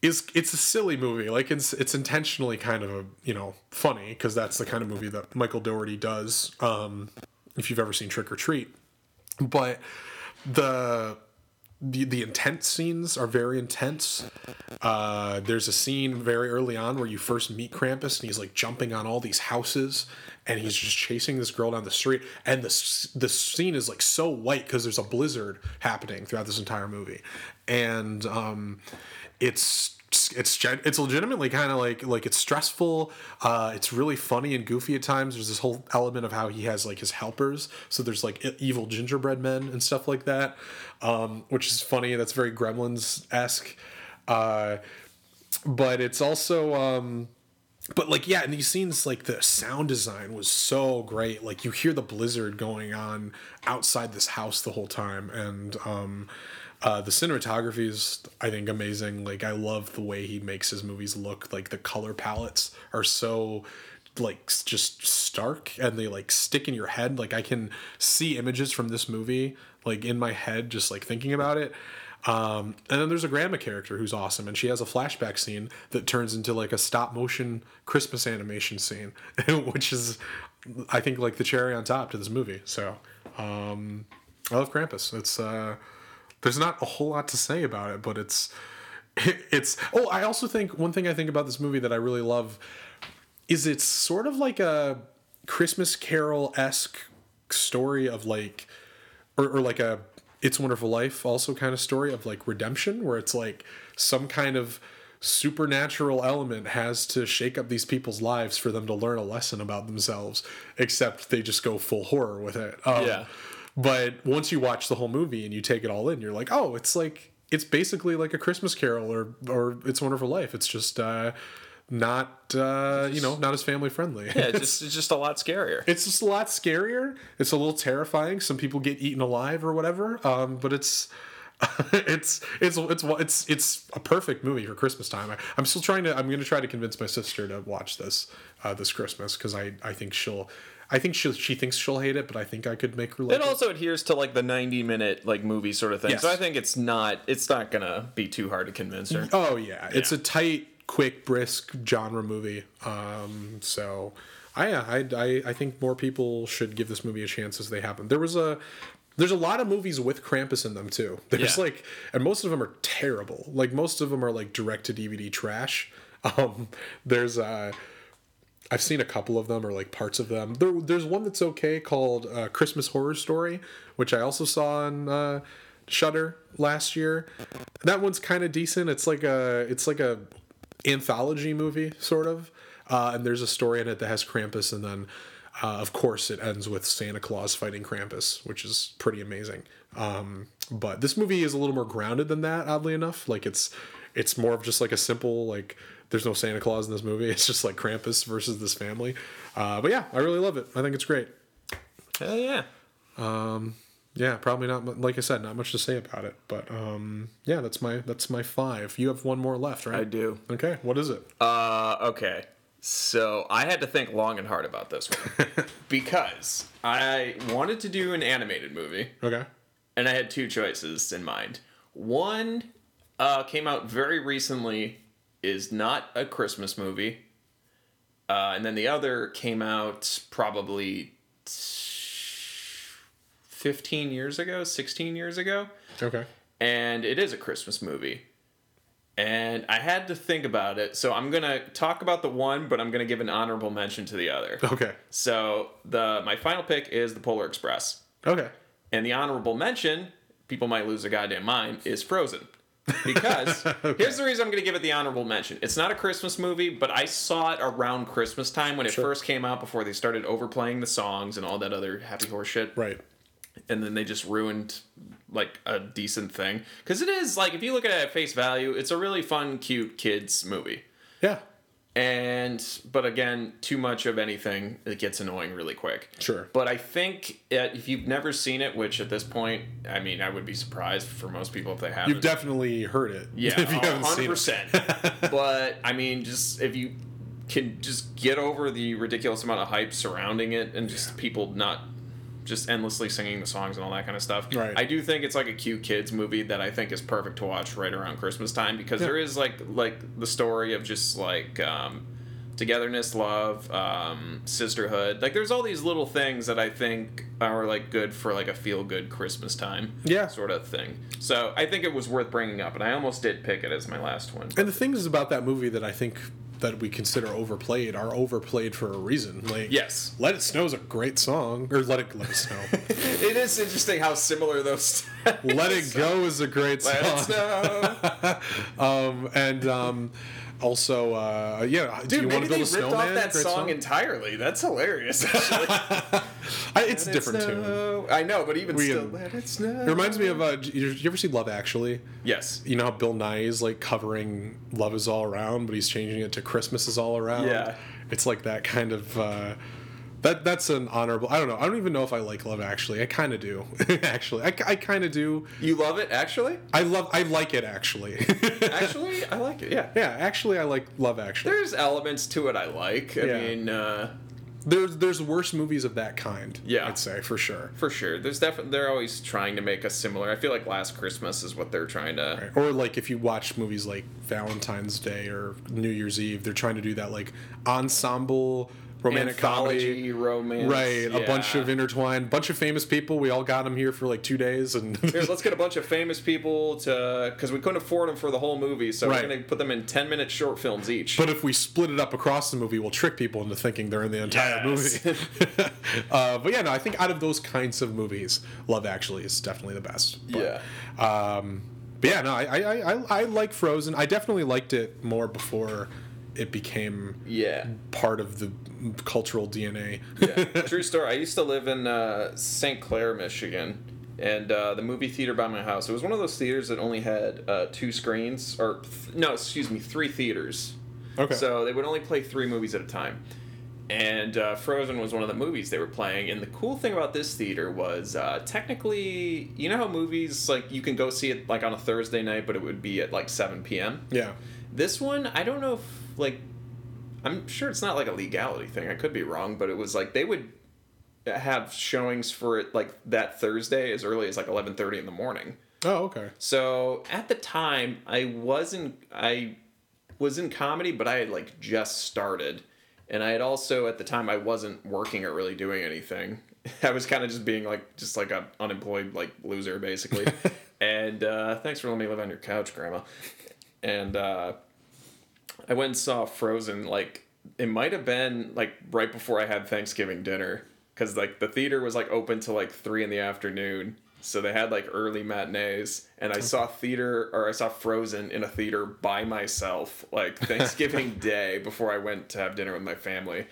is it's a silly movie. Like it's it's intentionally kind of a you know funny because that's the kind of movie that Michael Dougherty does. Um, if you've ever seen Trick or Treat, but the the, the intense scenes are very intense. Uh, there's a scene very early on where you first meet Krampus and he's like jumping on all these houses and he's just chasing this girl down the street. And the the scene is like so white because there's a blizzard happening throughout this entire movie, and um, it's it's it's legitimately kind of like like it's stressful. Uh, it's really funny and goofy at times. There's this whole element of how he has like his helpers. So there's like evil gingerbread men and stuff like that, um, which is funny. That's very Gremlins esque. Uh, but it's also um, but like yeah in these scenes like the sound design was so great like you hear the blizzard going on outside this house the whole time and um uh, the cinematography is i think amazing like i love the way he makes his movies look like the color palettes are so like just stark and they like stick in your head like i can see images from this movie like in my head just like thinking about it um, and then there's a grandma character who's awesome, and she has a flashback scene that turns into like a stop motion Christmas animation scene, which is, I think, like the cherry on top to this movie. So, um, I love Krampus. It's uh, there's not a whole lot to say about it, but it's it's. Oh, I also think one thing I think about this movie that I really love is it's sort of like a Christmas Carol esque story of like, or, or like a It's Wonderful Life also kind of story of like redemption, where it's like some kind of supernatural element has to shake up these people's lives for them to learn a lesson about themselves, except they just go full horror with it. Um, Yeah. But once you watch the whole movie and you take it all in, you're like, oh, it's like it's basically like a Christmas Carol or or It's Wonderful Life. It's just uh, not uh, you know not as family friendly. Yeah, it's just, it's just a lot scarier. it's just a lot scarier. It's a little terrifying. Some people get eaten alive or whatever. Um, but it's it's it's it's it's it's a perfect movie for Christmas time. I, I'm still trying to. I'm going to try to convince my sister to watch this uh, this Christmas because I I think she'll. I think she she thinks she'll hate it, but I think I could make her like It it. also adheres to like the 90 minute like movie sort of thing. Yes. So I think it's not it's not gonna be too hard to convince her. Oh yeah, it's a tight, quick, brisk genre movie. Um, so I, I I I think more people should give this movie a chance as they happen. There was a there's a lot of movies with Krampus in them too. There's Yeah. like, and most of them are terrible. Like most of them are like direct to DVD trash. Um, there's uh, I've seen a couple of them or like parts of them. There, there's one that's okay called uh, Christmas Horror Story, which I also saw on uh, Shudder last year. That one's kind of decent. It's like a it's like a anthology movie sort of, uh, and there's a story in it that has Krampus, and then uh, of course it ends with Santa Claus fighting Krampus, which is pretty amazing. Um, but this movie is a little more grounded than that, oddly enough. Like it's it's more of just like a simple like there's no Santa Claus in this movie. It's just like Krampus versus this family. Uh, but yeah, I really love it. I think it's great. Hell yeah. Um, Yeah, probably not. Like I said, not much to say about it. But um, yeah, that's my that's my five. You have one more left, right? I do. Okay, what is it? Uh, okay. So I had to think long and hard about this one because I wanted to do an animated movie, Okay. and I had two choices in mind. One uh, came out very recently, is not a Christmas movie, uh, and then the other came out probably fifteen years ago, sixteen years ago. Okay. and it is a Christmas movie. And I had to think about it, so I'm gonna talk about the one, but I'm gonna give an honorable mention to the other. Okay. So the my final pick is the Polar Express, Okay. and the honorable mention, people might lose their goddamn mind, is Frozen. Because here's the reason I'm gonna give it the honorable mention. It's not a Christmas movie, but I saw it around Christmas time when it Sure. first came out before they started overplaying the songs and all that other happy horse shit Right. and then they just ruined like a decent thing because it is like if you look at it at face value it's a really fun cute kids movie Yeah. And but again too much of anything it gets annoying really quick Sure. but i think if you've never seen it which at this point i mean i would be surprised for most people if they haven't You've definitely heard it. yeah, If you haven't seen it. 100%. but I mean, just if you can just get over the ridiculous amount of hype surrounding it and just people not just endlessly singing the songs and all that kind of stuff. Right. I do think it's like a cute kids movie that I think is perfect to watch right around Christmas time because there is like like the story of just like um, togetherness, love, um, sisterhood. Like there's all these little things that I think are like good for like a feel good Christmas time. Yeah. Sort of thing. So I think it was worth bringing up, and I almost did pick it as my last one. And the things about that movie that I think that we consider overplayed are overplayed for a reason. Like Yes. Let It Snow is a great song. Or Let It Let It Snow. It is interesting how similar those. Let It Go is a great song. Let it snow. Um and um also uh yeah, do Dude, you want to they build ripped a off snowman? that Great song, entirely. That's hilarious. Actually. I, it's a Let it different tune. snow. I know, but even We- still, let it snow. It reminds me of uh you, you ever see Love Actually? Yes. You know how Bill Nighy is like covering Love is All Around, but he's changing it to Christmas is All Around. Yeah. It's like that kind of uh that that's an honorable I don't know. I don't even know if I like Love Actually. I kind of do. actually. I, I kind of do. You love it, actually? I love I like it actually. Actually, I like it. Yeah. yeah, actually I like Love Actually. There's elements to it I like. I Yeah. mean, uh, There's there's worse movies of that kind. Yeah. I'd say for sure. for sure. There's definitely they're always trying to make us similar. I feel like Last Christmas is what they're trying to. Or like if you watch movies like Valentine's Day or New Year's Eve, they're trying to do that like ensemble romantic comedy. Romance. Right, a bunch of intertwined, bunch of famous people. We all got them here for like two days, and Here, let's get a bunch of famous people to because we couldn't afford them for the whole movie, so Right. we're gonna put them in ten minute short films each. but if we split it up across the movie, we'll trick people into thinking they're in the entire Yes. movie. uh, but yeah, no, I think out of those kinds of movies, Love Actually is definitely the best. But, yeah, Um, but yeah, no, I, I, I, I like Frozen. I definitely liked it more before it became yeah, part of the cultural DNA. yeah. True story. I used to live in uh, St. Clair, Michigan, and uh, the movie theater by my house. It was one of those theaters that only had uh, two screens, or th- no, excuse me, three theaters. Okay. So they would only play three movies at a time. And uh, Frozen was one of the movies they were playing. And the cool thing about this theater was uh, technically, you know how movies, like, you can go see it, like, on a Thursday night, but it would be at, like, 7 p.m.? yeah. This one, I don't know if, like, I'm sure it's not, like, a legality thing. I could be wrong, but it was, like, they would have showings for it like that Thursday as early as like 11:30 in the morning. Oh, okay. So at the time, I wasn't I was in comedy, but I had like just started, and I had also at the time I wasn't working or really doing anything. I was kind of just being like just like a unemployed like loser basically. and uh, thanks for letting me live on your couch, Grandma. And uh, I went and saw Frozen. Like it might have been like right before I had Thanksgiving dinner because like the theater was like open till like three in the afternoon. So they had like early matinees, and I saw theater or I saw Frozen in a theater by myself, like Thanksgiving Day before I went to have dinner with my family,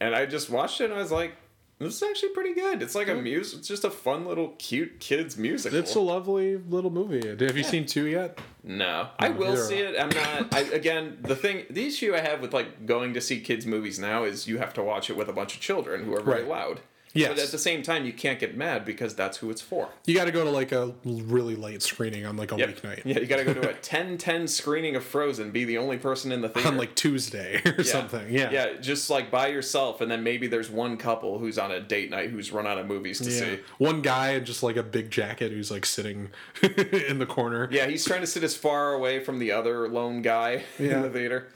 and I just watched it and I was like, this is actually pretty good. It's like a music. It's just a fun little cute kids musical. It's a lovely little movie. Have you seen two yet? No, I will neither see it. I'm not. I, again, the thing, the issue I have with like going to see kids movies now is you have to watch it with a bunch of children who are very Right. loud. Yes. But at the same time, you can't get mad because that's who it's for. You got to go to like a really late screening on like a Yep. weeknight. Yeah, you got to go to a 10-10 screening of Frozen, be the only person in the theater. On like Tuesday or Yeah. something. Yeah. Yeah, just like by yourself, and then maybe there's one couple who's on a date night who's run out of movies to Yeah. see. One guy in just like a big jacket who's like sitting in the corner. Yeah, he's trying to sit as far away from the other lone guy Yeah. in the theater.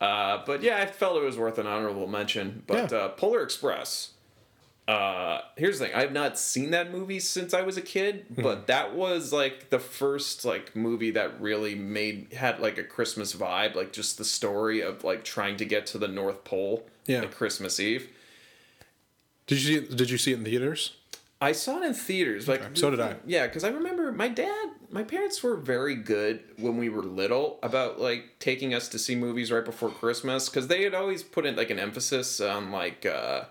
Uh, but yeah, I felt it was worth an honorable mention. But uh, Polar Express. Uh, here's the thing: I've not seen that movie since I was a kid, Hmm. but that was like the first like movie that really made had like a Christmas vibe, like just the story of like trying to get to the North Pole Yeah. at Christmas Eve. Did you see it, did you see it in theaters? I saw it in theaters. Like so did I. Yeah, because I remember my dad, my parents were very good when we were little about like taking us to see movies right before Christmas because they had always put in like an emphasis on like uh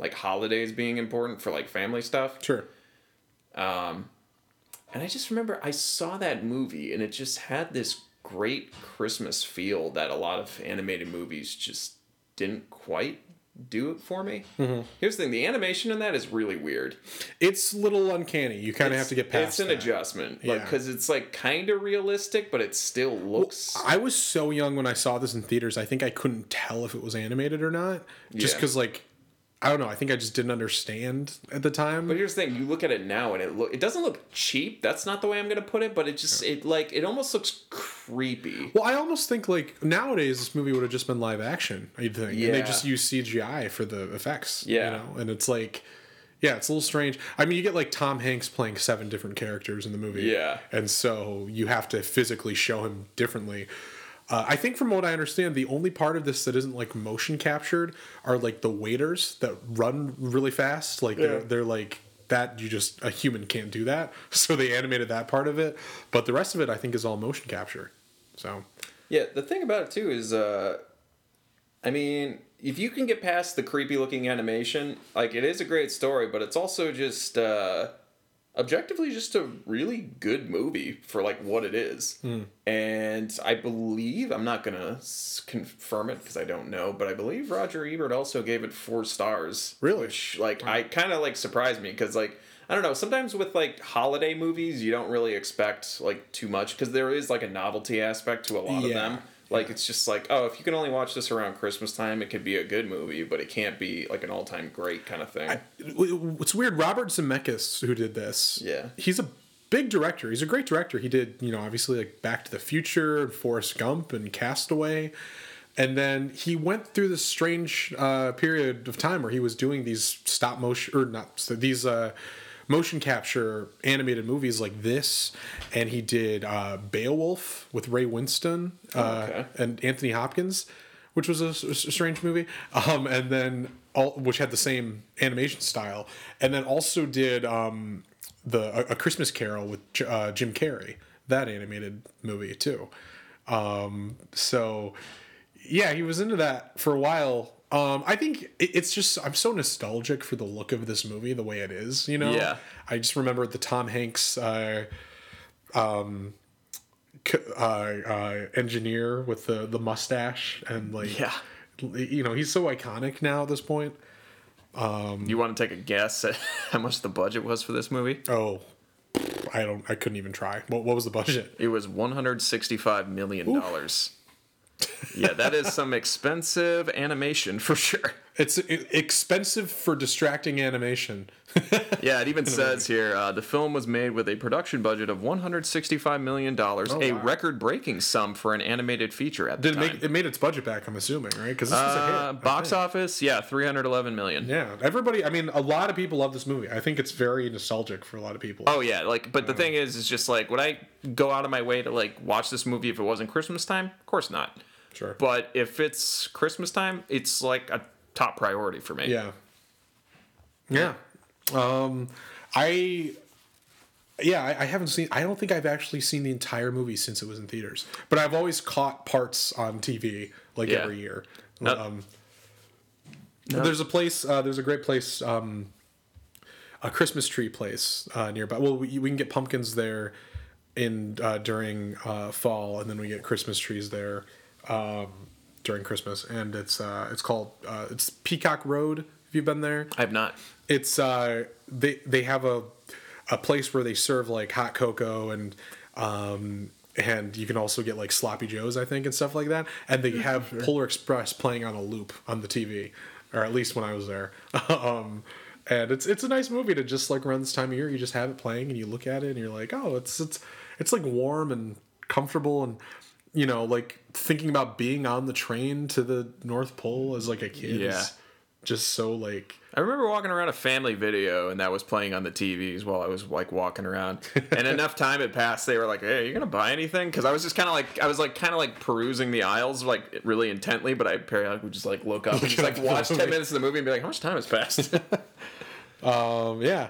like holidays being important for like family stuff. Sure. Um, And I just remember I saw that movie and it just had this great Christmas feel that a lot of animated movies just didn't quite do it for me. Mm-hmm. Here's the thing: the animation in that is really weird. It's a little uncanny. You kind of have to get past It's an that. adjustment, like Yeah. because it's like kind of realistic, but it still looks. I was so young when I saw this in theaters. I think I couldn't tell if it was animated or not. Just Yeah. because, like, I don't know. I think I just didn't understand at the time. but here's the thing: you look at it now, and it look. It doesn't look cheap. That's not the way I'm gonna put it, but it just it like it almost looks creepy. well, I almost think like nowadays this movie would have just been live action. You'd think, and they just use CGI for the effects. Yeah. you know, and it's like, yeah, it's a little strange. I mean, you get like Tom Hanks playing seven different characters in the movie. Yeah. and so you have to physically show him differently. Uh, I think, from what I understand, the only part of this that isn't like motion captured are like the waiters that run really fast. Like they're they're like that. You just a human can't do that. So they animated that part of it, but the rest of it I think is all motion capture. So Yeah, the thing about it too is, uh, I mean, if you can get past the creepy looking animation, like it is a great story, but it's also just uh, objectively just a really good movie for like what it is. Hmm. And I believe I'm not gonna s- confirm it because I don't know, but I believe Roger Ebert also gave it four stars. Really? which like I kind of like surprised me because like. I don't know. Sometimes with like holiday movies, you don't really expect like too much because there is like a novelty aspect to a lot of them. Like it's just like, oh, if you can only watch this around Christmas time, it could be a good movie, but it can't be like an all-time great kind of thing. It's weird. Robert Zemeckis, who did this, Yeah. he's a big director. He's a great director. He did, you know, obviously like Back to the Future, and Forrest Gump, and Castaway, and then he went through this strange uh, period of time where he was doing these stop motion or not so these uh, motion capture animated movies like this, and he did uh, Beowulf with Ray Winstone uh, okay. and Anthony Hopkins, which was a strange movie, um, and then all, which had the same animation style, and then also did um, the a, a Christmas Carol with J- uh, Jim Carrey, that animated movie too. Um, so yeah, he was into that for a while. Um, I think it's just I'm so nostalgic for the look of this movie, the way it is. You know, Yeah. I just remember the Tom Hanks. Uh, c- uh, uh, engineer with the the mustache and like Yeah. you know he's so iconic now at this point you want to take a guess at how much the budget was for this movie? oh i don't i couldn't even try what, what was the budget It was 165 million dollars. Yeah, that is some expensive animation for sure. It's expensive for distracting animation. Yeah, it even says here uh, the film was made with a production budget of 165 million dollars, a wow. record-breaking sum for an animated feature at the Did it time. make it made its budget back? I'm assuming, right? Because this was a hit. uh, box office, yeah, 311 million. Yeah, everybody. I mean, a lot of people love this movie. I think it's very nostalgic for a lot of people. Oh yeah, like but the thing is, is just like would I go out of my way to like watch this movie if it wasn't Christmas time? Of course not. Sure. But if it's Christmas time, it's like a top priority for me. Yeah. Yeah. Um, I. Yeah, I, I haven't seen. I don't think I've actually seen the entire movie since it was in theaters. But I've always caught parts on TV, like Yeah. every year. No- Um, There's a place. Uh, there's a great place. Um, a Christmas tree place uh, nearby. Well, we, we can get pumpkins there in uh, during uh, fall, and then we get Christmas trees there um, during Christmas. And it's uh, it's called uh, it's Peacock Road. Have you been there? I've not. It's uh, they they have a a place where they serve like hot cocoa and um, and you can also get like sloppy joes, I think, and stuff like that. And they have Polar Express playing on a loop on the TV, or at least when I was there. um, and it's it's a nice movie to just like around this time of year. You just have it playing and you look at it and you're like, oh, it's it's it's like warm and comfortable and you know like thinking about being on the train to the North Pole as like a kid Yeah. is just so like I remember walking around a family video and that was playing on the TVs while I was like walking around. And enough time had passed, they were like, "Hey, are you gonna buy anything?" Because I was just kind of like, I was like kind of like perusing the aisles like really intently, but I periodically would just like look up and just like watch ten minutes of the movie and be like, "How much time has passed?" Um, yeah.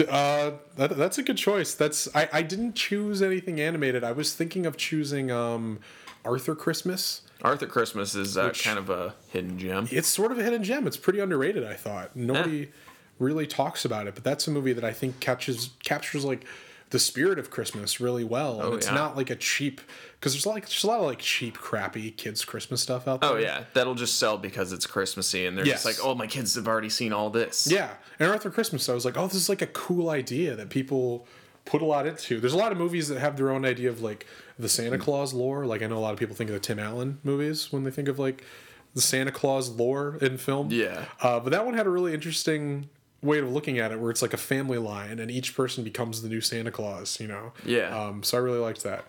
Uh, that, that's a good choice. That's I, I didn't choose anything animated. I was thinking of choosing um, Arthur Christmas. Arthur Christmas is uh, kind of a hidden gem. It's sort of a hidden gem. It's pretty underrated. I thought nobody really talks about it, but that's a movie that I think catches captures like the spirit of Christmas really well. And Oh, it's yeah. not like a cheap because there's like there's a lot of like cheap, crappy kids Christmas stuff out there. Oh yeah, that'll just sell because it's Christmassy, and they're Yes. just like, "Oh, my kids have already seen all this." Yeah, and Arthur Christmas, I was like, oh, this is like a cool idea that people put a lot into. There's a lot of movies that have their own idea of like the Santa Claus lore. Like I know a lot of people think of the Tim Allen movies when they think of like the Santa Claus lore in film. Yeah. uh, but that one had a really interesting way of looking at it, where it's like a family line, and each person becomes the new Santa Claus. You know. Yeah. Um, so I really liked that.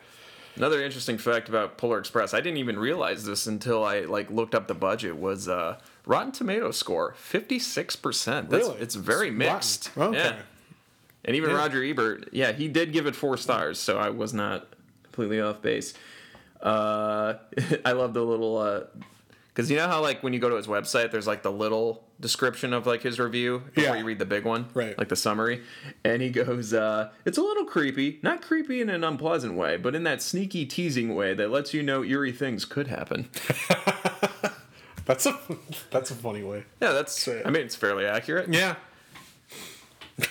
Another interesting fact about Polar Express, I didn't even realize this until I like looked up the budget. Was uh, Rotten Tomato score fifty six percent. That's Really? it's very It's mixed. rotten. Okay. Yeah. And even Yeah. Roger Ebert, yeah, he did give it four stars, so I was not completely off base. Uh, I love the little because you know how like when you go to his website, there's like the little description of like his review before Yeah. you read the big one, Right. Like the summary, and he goes, uh, "It's a little creepy, not creepy in an unpleasant way, but in that sneaky teasing way that lets you know eerie things could happen." That's a that's a funny way. yeah, that's. I mean, it's fairly accurate. Yeah.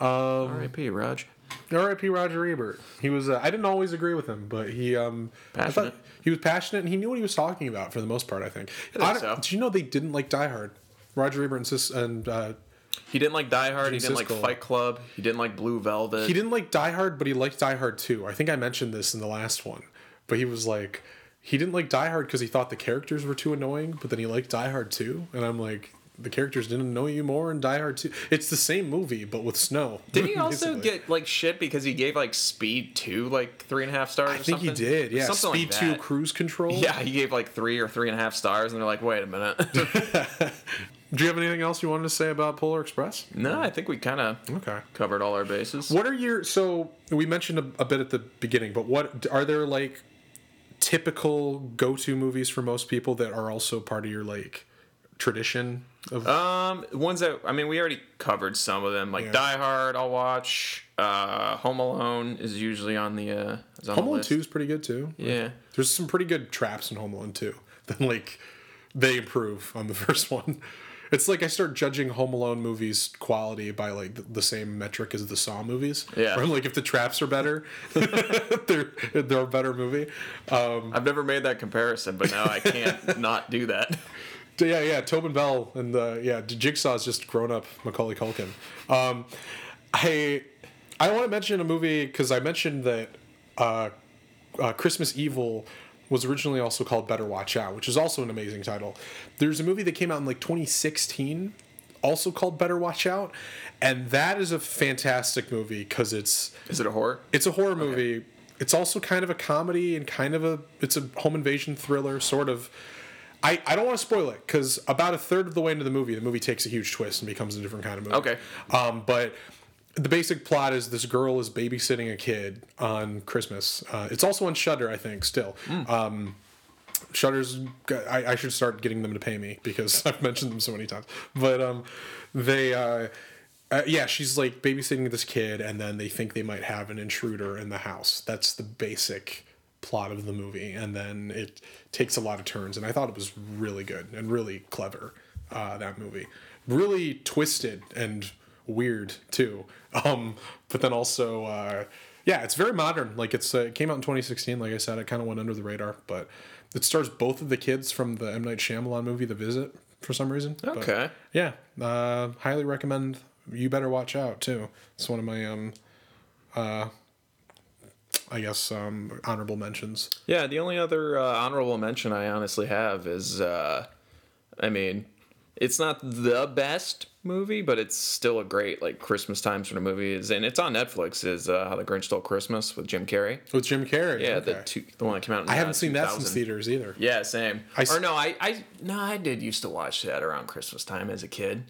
R.I.P. Raj. R.I.P. Roger Ebert. He was. Uh, I didn't always agree with him, but he. Um, I Passionate. thought he was passionate, and he knew what he was talking about for the most part. I think. think I don't- so. Did you know they didn't like Die Hard? Roger Ebert and Sis and uh, He didn't like Die Hard. He didn't like Fight Club. He didn't like Blue Velvet. he didn't like Die Hard, but he liked Die Hard too. I think I mentioned this in the last one, but he was like, he didn't like Die Hard because he thought the characters were too annoying, but then he liked Die Hard too, and I'm like. The characters didn't annoy you more in Die Hard 2. It's the same movie, but with snow. Did he also basically. get like shit because he gave like Speed two like three and a half stars? I think he did. Yeah, something Speed like 2 that. Cruise Control. Yeah, he gave like three or three and a half stars, and they're like, "Wait a minute." Do you have anything else you wanted to say about Polar Express? no, I think we kind of Okay. covered all our bases. What are your so we mentioned a, a bit at the beginning, but what are there like typical go-to movies for most people that are also part of your like tradition Um, ones that I mean, we already covered some of them. Like Yeah. Die Hard, I'll watch. Uh, Home Alone is usually on the uh, on Home the Alone 2 is pretty good too. Yeah. There's some pretty good traps in Home Alone 2. Then like they improve on the first one. It's like I start judging Home Alone movies quality by like the- the same metric as the Saw movies. Yeah. Where I'm like, if the traps are better, they're they're a better movie. Um, I've never made that comparison, but now I can't not do that. Yeah, yeah, Tobin Bell and the yeah, Jigsaw is just grown up Macaulay Culkin. Um, I I want to mention a movie because I mentioned that uh, uh, Christmas Evil was originally also called Better Watch Out, which is also an amazing title. There's a movie that came out in like 2016, also called Better Watch Out, and that is a fantastic movie because it's Is it a horror? it's a horror movie. It's also kind of a comedy and kind of a it's a home invasion thriller sort of. I, I don't want to spoil it because about a third of the way into the movie, the movie takes a huge twist and becomes a different kind of movie. Okay. Um, but the basic plot is this girl is babysitting a kid on Christmas. Uh, it's also on Shudder, I think. Still, um, Shudder's. I, I should start getting them to pay me because I've mentioned them so many times. But um, they. Uh, uh, yeah, she's like babysitting this kid, and then they think they might have an intruder in the house. That's the basic plot of the movie, and then it takes a lot of turns. And I thought it was really good and really clever. Uh, that movie, really twisted and weird too. Um, but then also, uh, yeah, it's very modern. Like it's uh, it came out in 2016. Like I said, it kind of went under the radar, but it stars both of the kids from the M Night Shyamalan movie, The Visit, for some reason. But, Okay. yeah, uh, highly recommend. You better watch out too. It's one of my um, uh, I guess um, honorable mentions. Yeah, the only other uh, honorable mention I honestly have is, uh, I mean, it's not the best movie, but it's still a great like Christmas time sort of movie. Is and it's on Netflix. Is uh, How the Grinch Stole Christmas with Jim Carrey. With Jim Carrey. Yeah, okay. the two, the one that came out. In, I uh, haven't seen that 2000. since theaters either. Yeah, same. I or no, I, I no, I did used to watch that around Christmas time as a kid.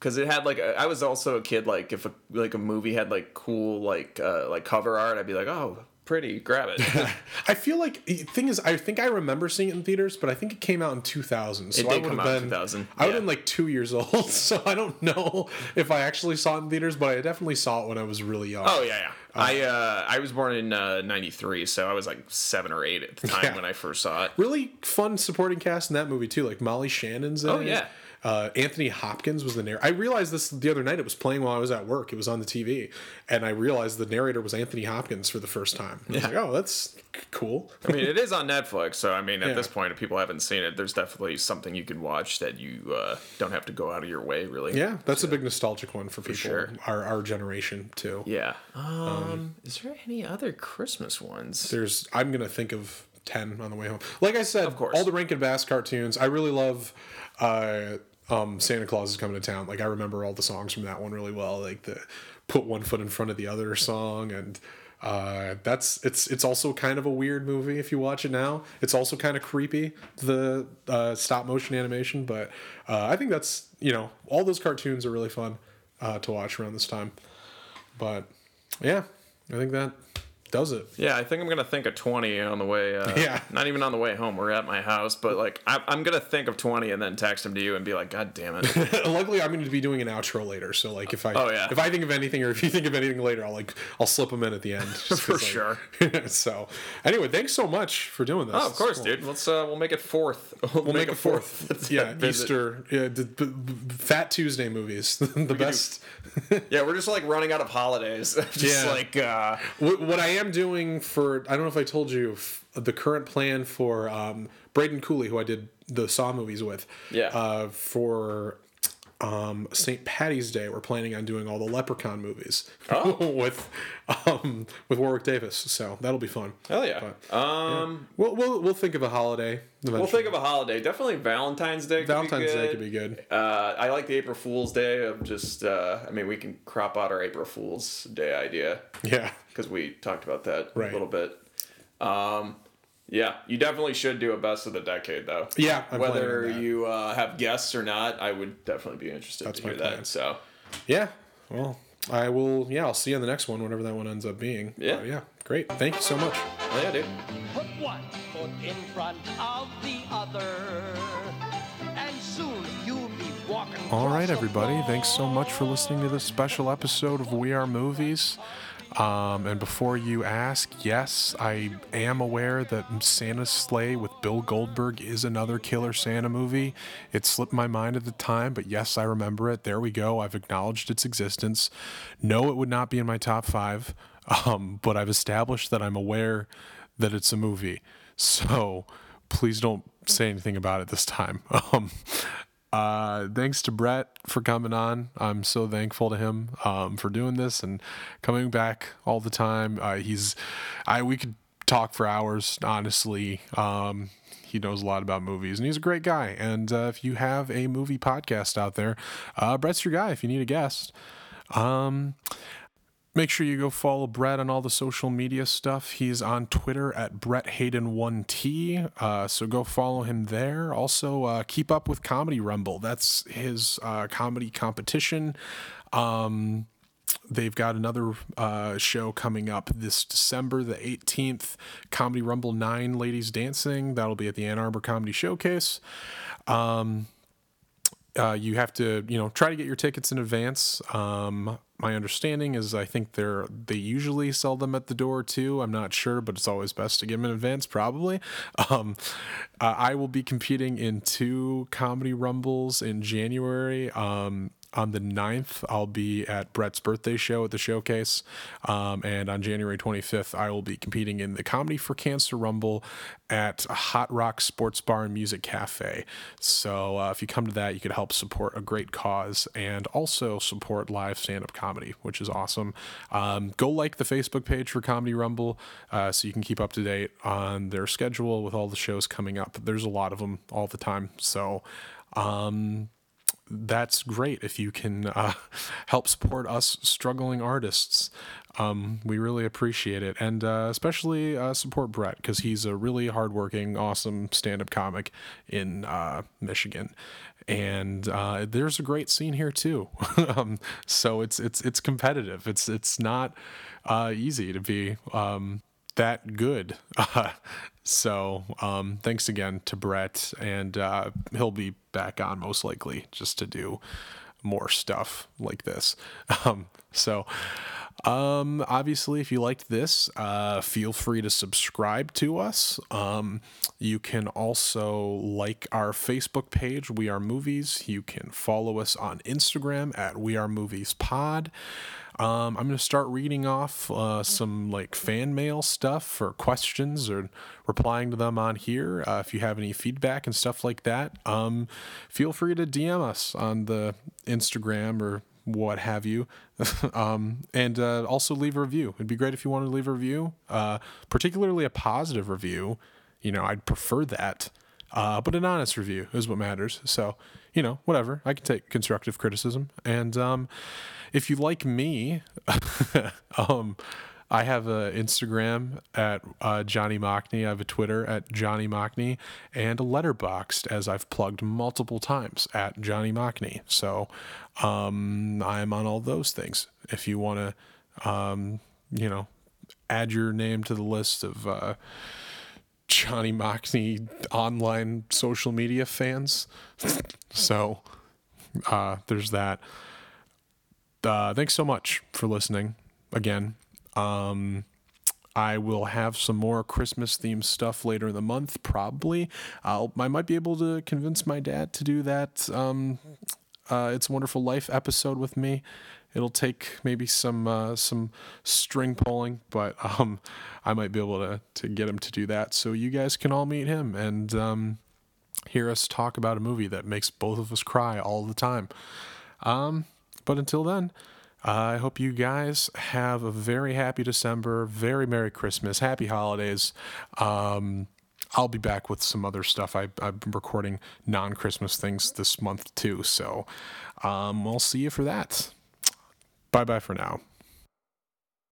Cause it had like a, I was also a kid. Like if a like a movie had like cool like uh, like cover art, I'd be like, oh, pretty, grab it. I feel like thing is, I think I remember seeing it in theaters, but I think it came out in 2000. So It I did would come have out in been 2000, I would yeah. been like two years old, so I don't know if I actually saw it in theaters, but I definitely saw it when I was really young. Oh yeah, yeah. I uh, I was born in uh, '93, so I was like seven or eight at the time Yeah. when I first saw it. really fun supporting cast in that movie too. Like Molly Shannon's in Oh, it. yeah. Uh, Anthony Hopkins was the narrator. I realized this the other night. It was playing while I was at work. It was on the TV, and I realized the narrator was Anthony Hopkins for the first time. I was like, oh, that's c- cool. I mean, it is on Netflix, so I mean, at Yeah. this point, if people haven't seen it, there's definitely something you can watch that you uh, don't have to go out of your way, really. yeah, that's a big nostalgic one for people sure. our our generation too. Yeah. Um, is there any other Christmas ones? There's I'm gonna think of ten on the way home. Like I said, of course. all the Rankin Bass cartoons. I really love. Uh, um, Santa Claus is coming to town. Like I remember all the songs from that one really well. Like the "Put One Foot in Front of the Other" song, and uh, that's it's it's also kind of a weird movie if you watch it now. It's also kind of creepy the uh, stop motion animation, but uh, I think that's you know all those cartoons are really fun uh, to watch around this time. But yeah, I think that does it. Yeah, I think I'm gonna think of 20 on the way. Uh, Yeah. Not even on the way home. We're at my house, but like I, I'm gonna think of 20 and then text them to you and be like, God damn it. Luckily, I'm going to be doing an outro later, so like if I Oh, yeah. if I think of anything or if you think of anything later, I'll like I'll slip them in at the end for like- sure. so anyway, thanks so much for doing this. Oh, of course, Cool. dude. Let's uh, we'll make it fourth. We'll, We'll make, a fourth. yeah. Easter. Yeah, the, the, the Fat Tuesday movies. the best. Yeah, we're just like running out of holidays. just Yeah. like uh, What, what I am doing for I don't know if I told you the current plan for um, Braden Cooley, who I did the Saw movies with. Yeah. Uh, for um, St. Patty's Day, we're planning on doing all the Leprechaun movies with um, with Warwick Davis. So that'll be fun. hell yeah. um, We'll we'll, we'll think of a holiday. we'll think of a holiday. Definitely Valentine's Day. could be Valentine's Day could be good. Uh, I like the April Fool's Day of just. Uh, I mean, we can crop out our April Fool's Day idea Yeah. Because we talked about that Right. a little bit. Um, yeah, you definitely should do a best of the decade though. Yeah, I'm Whether that. you uh, have guests or not, I would definitely be interested That's to hear plan. that. So Yeah. Well, I will. Yeah, I'll see you on the next one, whatever that one ends up being. Yeah. But yeah. Great. Thank you so much. well, yeah, dude. Put one foot in front of the other, and soon you'll be walking. All across right, the everybody. Thanks so much for listening to this special episode of We Are Movies. Um, and before you ask, yes, I am aware that Santa's Slay with Bill Goldberg is another Killer Santa movie. It slipped my mind at the time, but yes, I remember it. There we go. I've acknowledged its existence. No, it would not be in my top five, um, but I've established that I'm aware that it's a movie. So please don't say anything about it this time. Um, uh, thanks to Bret for coming on. I'm so thankful to him um, for doing this and coming back all the time. Uh, he's, I we could talk for hours. Honestly, um, he knows a lot about movies, and he's a great guy. And uh, if you have a movie podcast out there, uh, Bret's your guy. If you need a guest. Um, Make sure you go follow Bret on all the social media stuff. He's on Twitter at Bret Hayden1T. Uh, so go follow him there. Also, uh, keep up with Comedy Rumble. That's his uh, comedy competition. Um, they've got another uh, show coming up this December the 18th Comedy Rumble 9 Ladies Dancing. That'll be at the Ann Arbor Comedy Showcase. Um, uh, you have to, you know, try to get your tickets in advance. Um, my understanding is I think they're they usually sell them at the door too. I'm not sure, but it's always best to get them in advance, probably. Um, uh, I will be competing in two comedy rumbles in January. Um, on the 9th, I'll be at Bret's birthday show at the showcase. Um, and on January 25th, I will be competing in the Comedy for Cancer Rumble at Hot Rock Sports Bar and Music Cafe. So uh, if you come to that, you could help support a great cause and also support live stand up comedy, which is awesome. Um, go like the Facebook page for Comedy Rumble uh, so you can keep up to date on their schedule with all the shows coming up. There's a lot of them all the time. So, um, that's great if you can uh, help support us struggling artists. Um, we really appreciate it, and uh, especially uh, support Bret because he's a really hardworking, awesome stand-up comic in uh, Michigan, and uh, there's a great scene here too. um, so it's it's it's competitive. It's it's not uh, easy to be. Um, that good. So um, thanks again to Bret, and uh, he'll be back on most likely just to do more stuff like this. Um, so um, obviously, if you liked this, uh, feel free to subscribe to us. Um, you can also like our Facebook page, We Are Movies. You can follow us on Instagram at We Are Movies Pod. Um, I'm going to start reading off uh, some like fan mail stuff or questions or replying to them on here. Uh, if you have any feedback and stuff like that, um, feel free to DM us on the Instagram or what have you. um, and uh, also leave a review. It'd be great if you wanted to leave a review, uh, particularly a positive review. You know, I'd prefer that. Uh, but an honest review is what matters. So, you know, whatever. I can take constructive criticism. And um, if you like me, um, I have an Instagram at uh, Johnny Mockney. I have a Twitter at Johnny Mockney and a Letterboxd, as I've plugged multiple times, at Johnny Mockney. So um, I'm on all those things. If you want to, um, you know, add your name to the list of uh, Johnny Mockney online social media fans. so uh, there's that uh, thanks so much for listening again. Um, I will have some more Christmas themed stuff later in the month, probably. I'll, I might be able to convince my dad to do that. Um, uh, it's a Wonderful Life episode with me. It'll take maybe some uh, some string pulling, but um, I might be able to to get him to do that. So you guys can all meet him and um, hear us talk about a movie that makes both of us cry all the time. Um, but until then, I hope you guys have a very happy December, very Merry Christmas, Happy Holidays. Um, I'll be back with some other stuff. I, I'm recording non Christmas things this month too. So um, we'll see you for that. Bye bye for now.